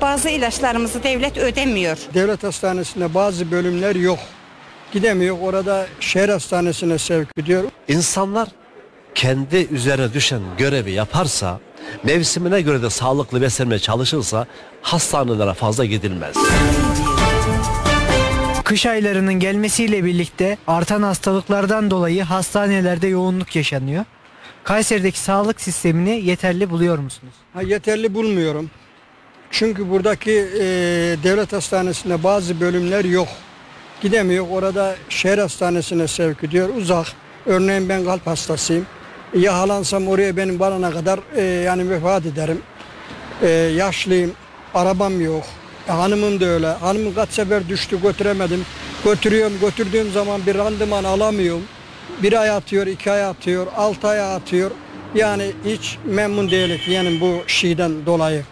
Bazı ilaçlarımızı devlet ödemiyor. Devlet hastanesinde bazı bölümler yok. Gidemiyor. Orada şehir hastanesine sevk ediyor. İnsanlar kendi üzerine düşen görevi yaparsa, mevsimine göre de sağlıklı beslenmeye çalışırsa hastanelere fazla gidilmez. Kış aylarının gelmesiyle birlikte artan hastalıklardan dolayı hastanelerde yoğunluk yaşanıyor. Kayseri'deki sağlık sistemini yeterli buluyor musunuz? Ha, yeterli bulmuyorum. Çünkü buradaki e, devlet hastanesinde bazı bölümler yok. Gidemiyor. Orada şehir hastanesine sevk ediyor. Uzak. Örneğin ben kalp hastasıyım. Yahalansam oraya benim varana kadar e, yani vefat ederim. E, yaşlıyım. Arabam yok. E, hanımım da öyle. Hanımım kaç sefer düştü götüremedim. Götürüyorum. Götürdüğüm zaman bir randıman alamıyorum. Bir ay atıyor, iki ay atıyor, altı ay atıyor. Yani hiç memnun değilim yani bu şeyden dolayı.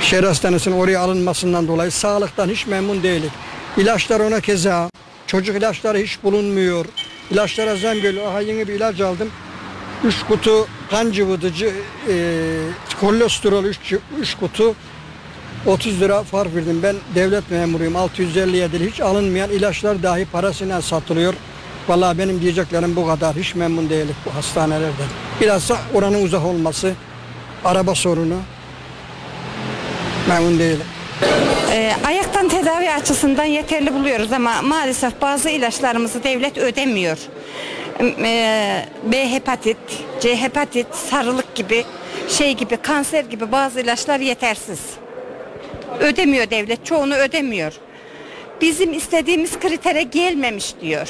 Şehir hastanesinin oraya alınmasından dolayı sağlıktan hiç memnun değilim. İlaçlar ona keza. Çocuk ilaçları hiç bulunmuyor. İlaçlara zam geliyor. Aha yeni bir ilaç aldım. 3 kutu kan cıvıtıcı, e, kolesterol 3 kutu 30 lira fark verdim. Ben devlet memuruyum. 657 hiç alınmayan ilaçlar dahi parasıyla satılıyor. Vallahi benim diyeceklerim bu kadar. Hiç memnun değilim bu hastanelerden. Bilhassa oranın uzak olması, araba sorunu. Memnun değilim. Ee, ayaktan tedavi açısından yeterli buluyoruz ama maalesef bazı ilaçlarımızı devlet ödemiyor. Ee, B hepatit, C hepatit, sarılık gibi şey gibi kanser gibi bazı ilaçlar yetersiz. Ödemiyor devlet, çoğunu ödemiyor. Bizim istediğimiz kritere gelmemiş diyor.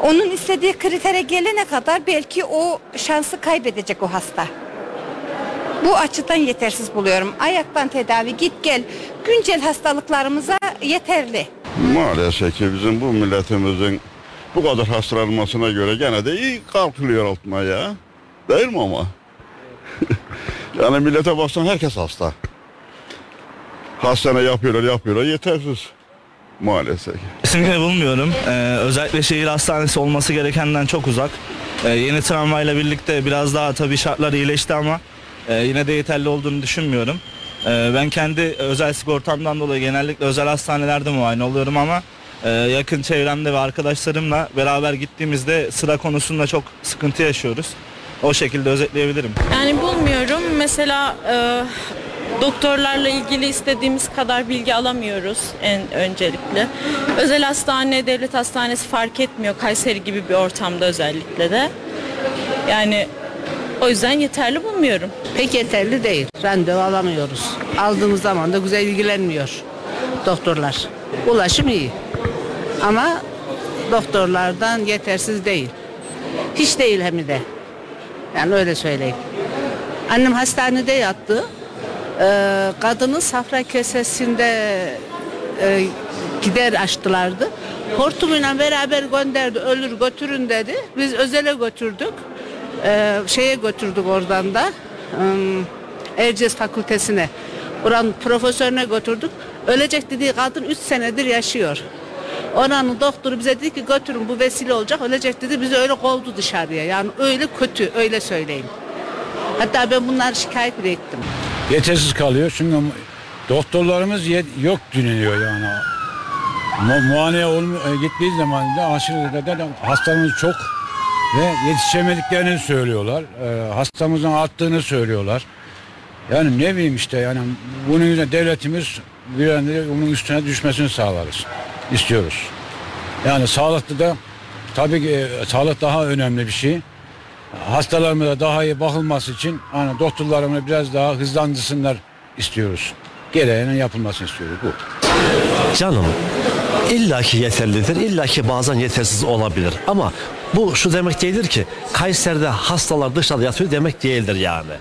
Onun istediği kritere gelene kadar belki o şansı kaybedecek o hasta. Bu açıdan yetersiz buluyorum. Ayaktan tedavi git gel güncel hastalıklarımıza yeterli. Maalesef ki bizim bu milletimizin bu kadar hastalanmasına göre gene de iyi kalkılıyor altına ya. Değil mi ama? yani millete baksan herkes hasta. Hastane yapıyorlar yapıyorlar yetersiz. Maalesef. Kesinlikle bulmuyorum. Ee, özellikle şehir hastanesi olması gerekenden çok uzak. Ee, yeni tramvayla birlikte biraz daha tabii şartlar iyileşti ama e, yine de yeterli olduğunu düşünmüyorum. Ee, ben kendi özel sigortamdan dolayı genellikle özel hastanelerde muayene oluyorum ama e, yakın çevremde ve arkadaşlarımla beraber gittiğimizde sıra konusunda çok sıkıntı yaşıyoruz. O şekilde özetleyebilirim. Yani bulmuyorum. Mesela e, doktorlarla ilgili istediğimiz kadar bilgi alamıyoruz en öncelikle. Özel hastane, devlet hastanesi fark etmiyor. Kayseri gibi bir ortamda özellikle de. Yani o yüzden yeterli bulmuyorum. Pek yeterli değil. Randevu alamıyoruz. Aldığımız zaman da güzel ilgilenmiyor doktorlar. Ulaşım iyi. Ama doktorlardan yetersiz değil. Hiç değil hem de. Yani öyle söyleyeyim. Annem hastanede yattı. Ee, kadının safra kesesinde e, gider açtılardı. Hortumuyla beraber gönderdi. Ölür götürün dedi. Biz özele götürdük. Ee, şeye götürdük oradan da. ım, Erciyes Fakültesine. Oranın profesörüne götürdük. Ölecek dediği kadın 3 senedir yaşıyor. Oranın doktoru bize dedi ki götürün bu vesile olacak ölecek dedi bizi öyle kovdu dışarıya yani öyle kötü öyle söyleyeyim. Hatta ben bunları şikayet bile ettim. yetersiz kalıyor. Çünkü doktorlarımız yok deniliyor yani. Mu muayeneye olmu e, gittiği zaman da aşırı derecede hastamız çok ve yetişemediklerini söylüyorlar. E, hastamızın arttığını söylüyorlar. Yani ne bileyim işte yani bunun yüzünden devletimiz bir an bunun üstüne düşmesini sağlarız. istiyoruz. Yani sağlıkta da tabii ki e, sağlık daha önemli bir şey. Hastalarımıza daha iyi bakılması için hani doktorlarımız biraz daha hızlandırsınlar istiyoruz. Gereğinin yapılmasını istiyoruz bu. Canım illaki yeterlidir, illaki bazen yetersiz olabilir. Ama bu şu demek değildir ki Kayseri'de hastalar dışarıda yatıyor demek değildir yani.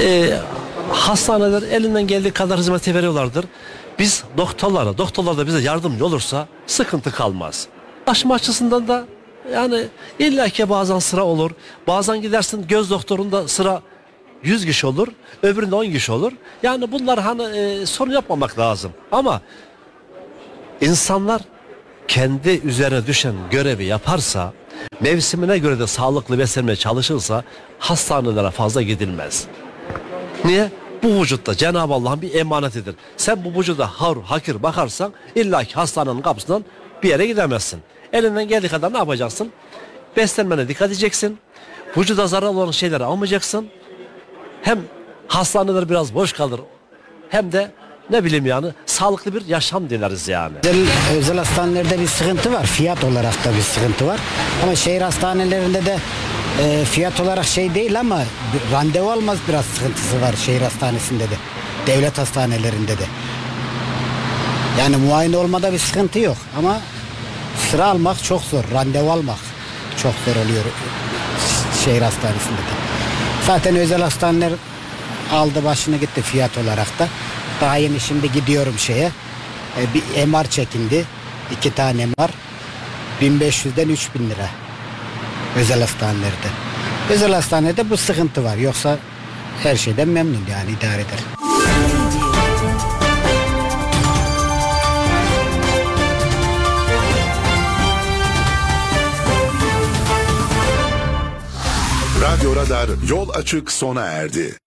Ee, hastaneler elinden geldiği kadar hizmeti veriyorlardır. Biz doktorlara, doktorlar da bize yardımcı olursa sıkıntı kalmaz. Aşma açısından da yani illaki bazen sıra olur. Bazen gidersin göz doktorunda sıra 100 kişi olur, öbüründe 10 kişi olur. Yani bunlar hani e, sorun yapmamak lazım. Ama insanlar kendi üzerine düşen görevi yaparsa, mevsimine göre de sağlıklı beslenmeye çalışırsa hastanelere fazla gidilmez. Niye? Bu vücutta Cenab-ı Allah'ın bir emanetidir. Sen bu vücuda har, hakir bakarsan illa ki hastanenin kapısından bir yere gidemezsin. Elinden geldiği kadar ne yapacaksın? Beslenmene dikkat edeceksin. Vücuda zarar olan şeyleri almayacaksın. Hem hastaneler biraz boş kalır hem de ne bileyim yani sağlıklı bir yaşam dileriz yani. Özel, özel hastanelerde bir sıkıntı var. Fiyat olarak da bir sıkıntı var. Ama şehir hastanelerinde de e, fiyat olarak şey değil ama randevu almaz biraz sıkıntısı var şehir hastanesinde de. Devlet hastanelerinde de. Yani muayene olmada bir sıkıntı yok ama sıra almak çok zor. Randevu almak çok zor oluyor şehir hastanesinde de. Zaten özel hastaneler aldı başını gitti fiyat olarak da. Daha yeni şimdi gidiyorum şeye. E, bir MR çekildi. iki tane MR. 1500'den 3000 lira. Özel hastanelerde. Özel hastanede bu sıkıntı var. Yoksa her şeyden memnun yani idare eder. Radyo Radar yol açık sona erdi.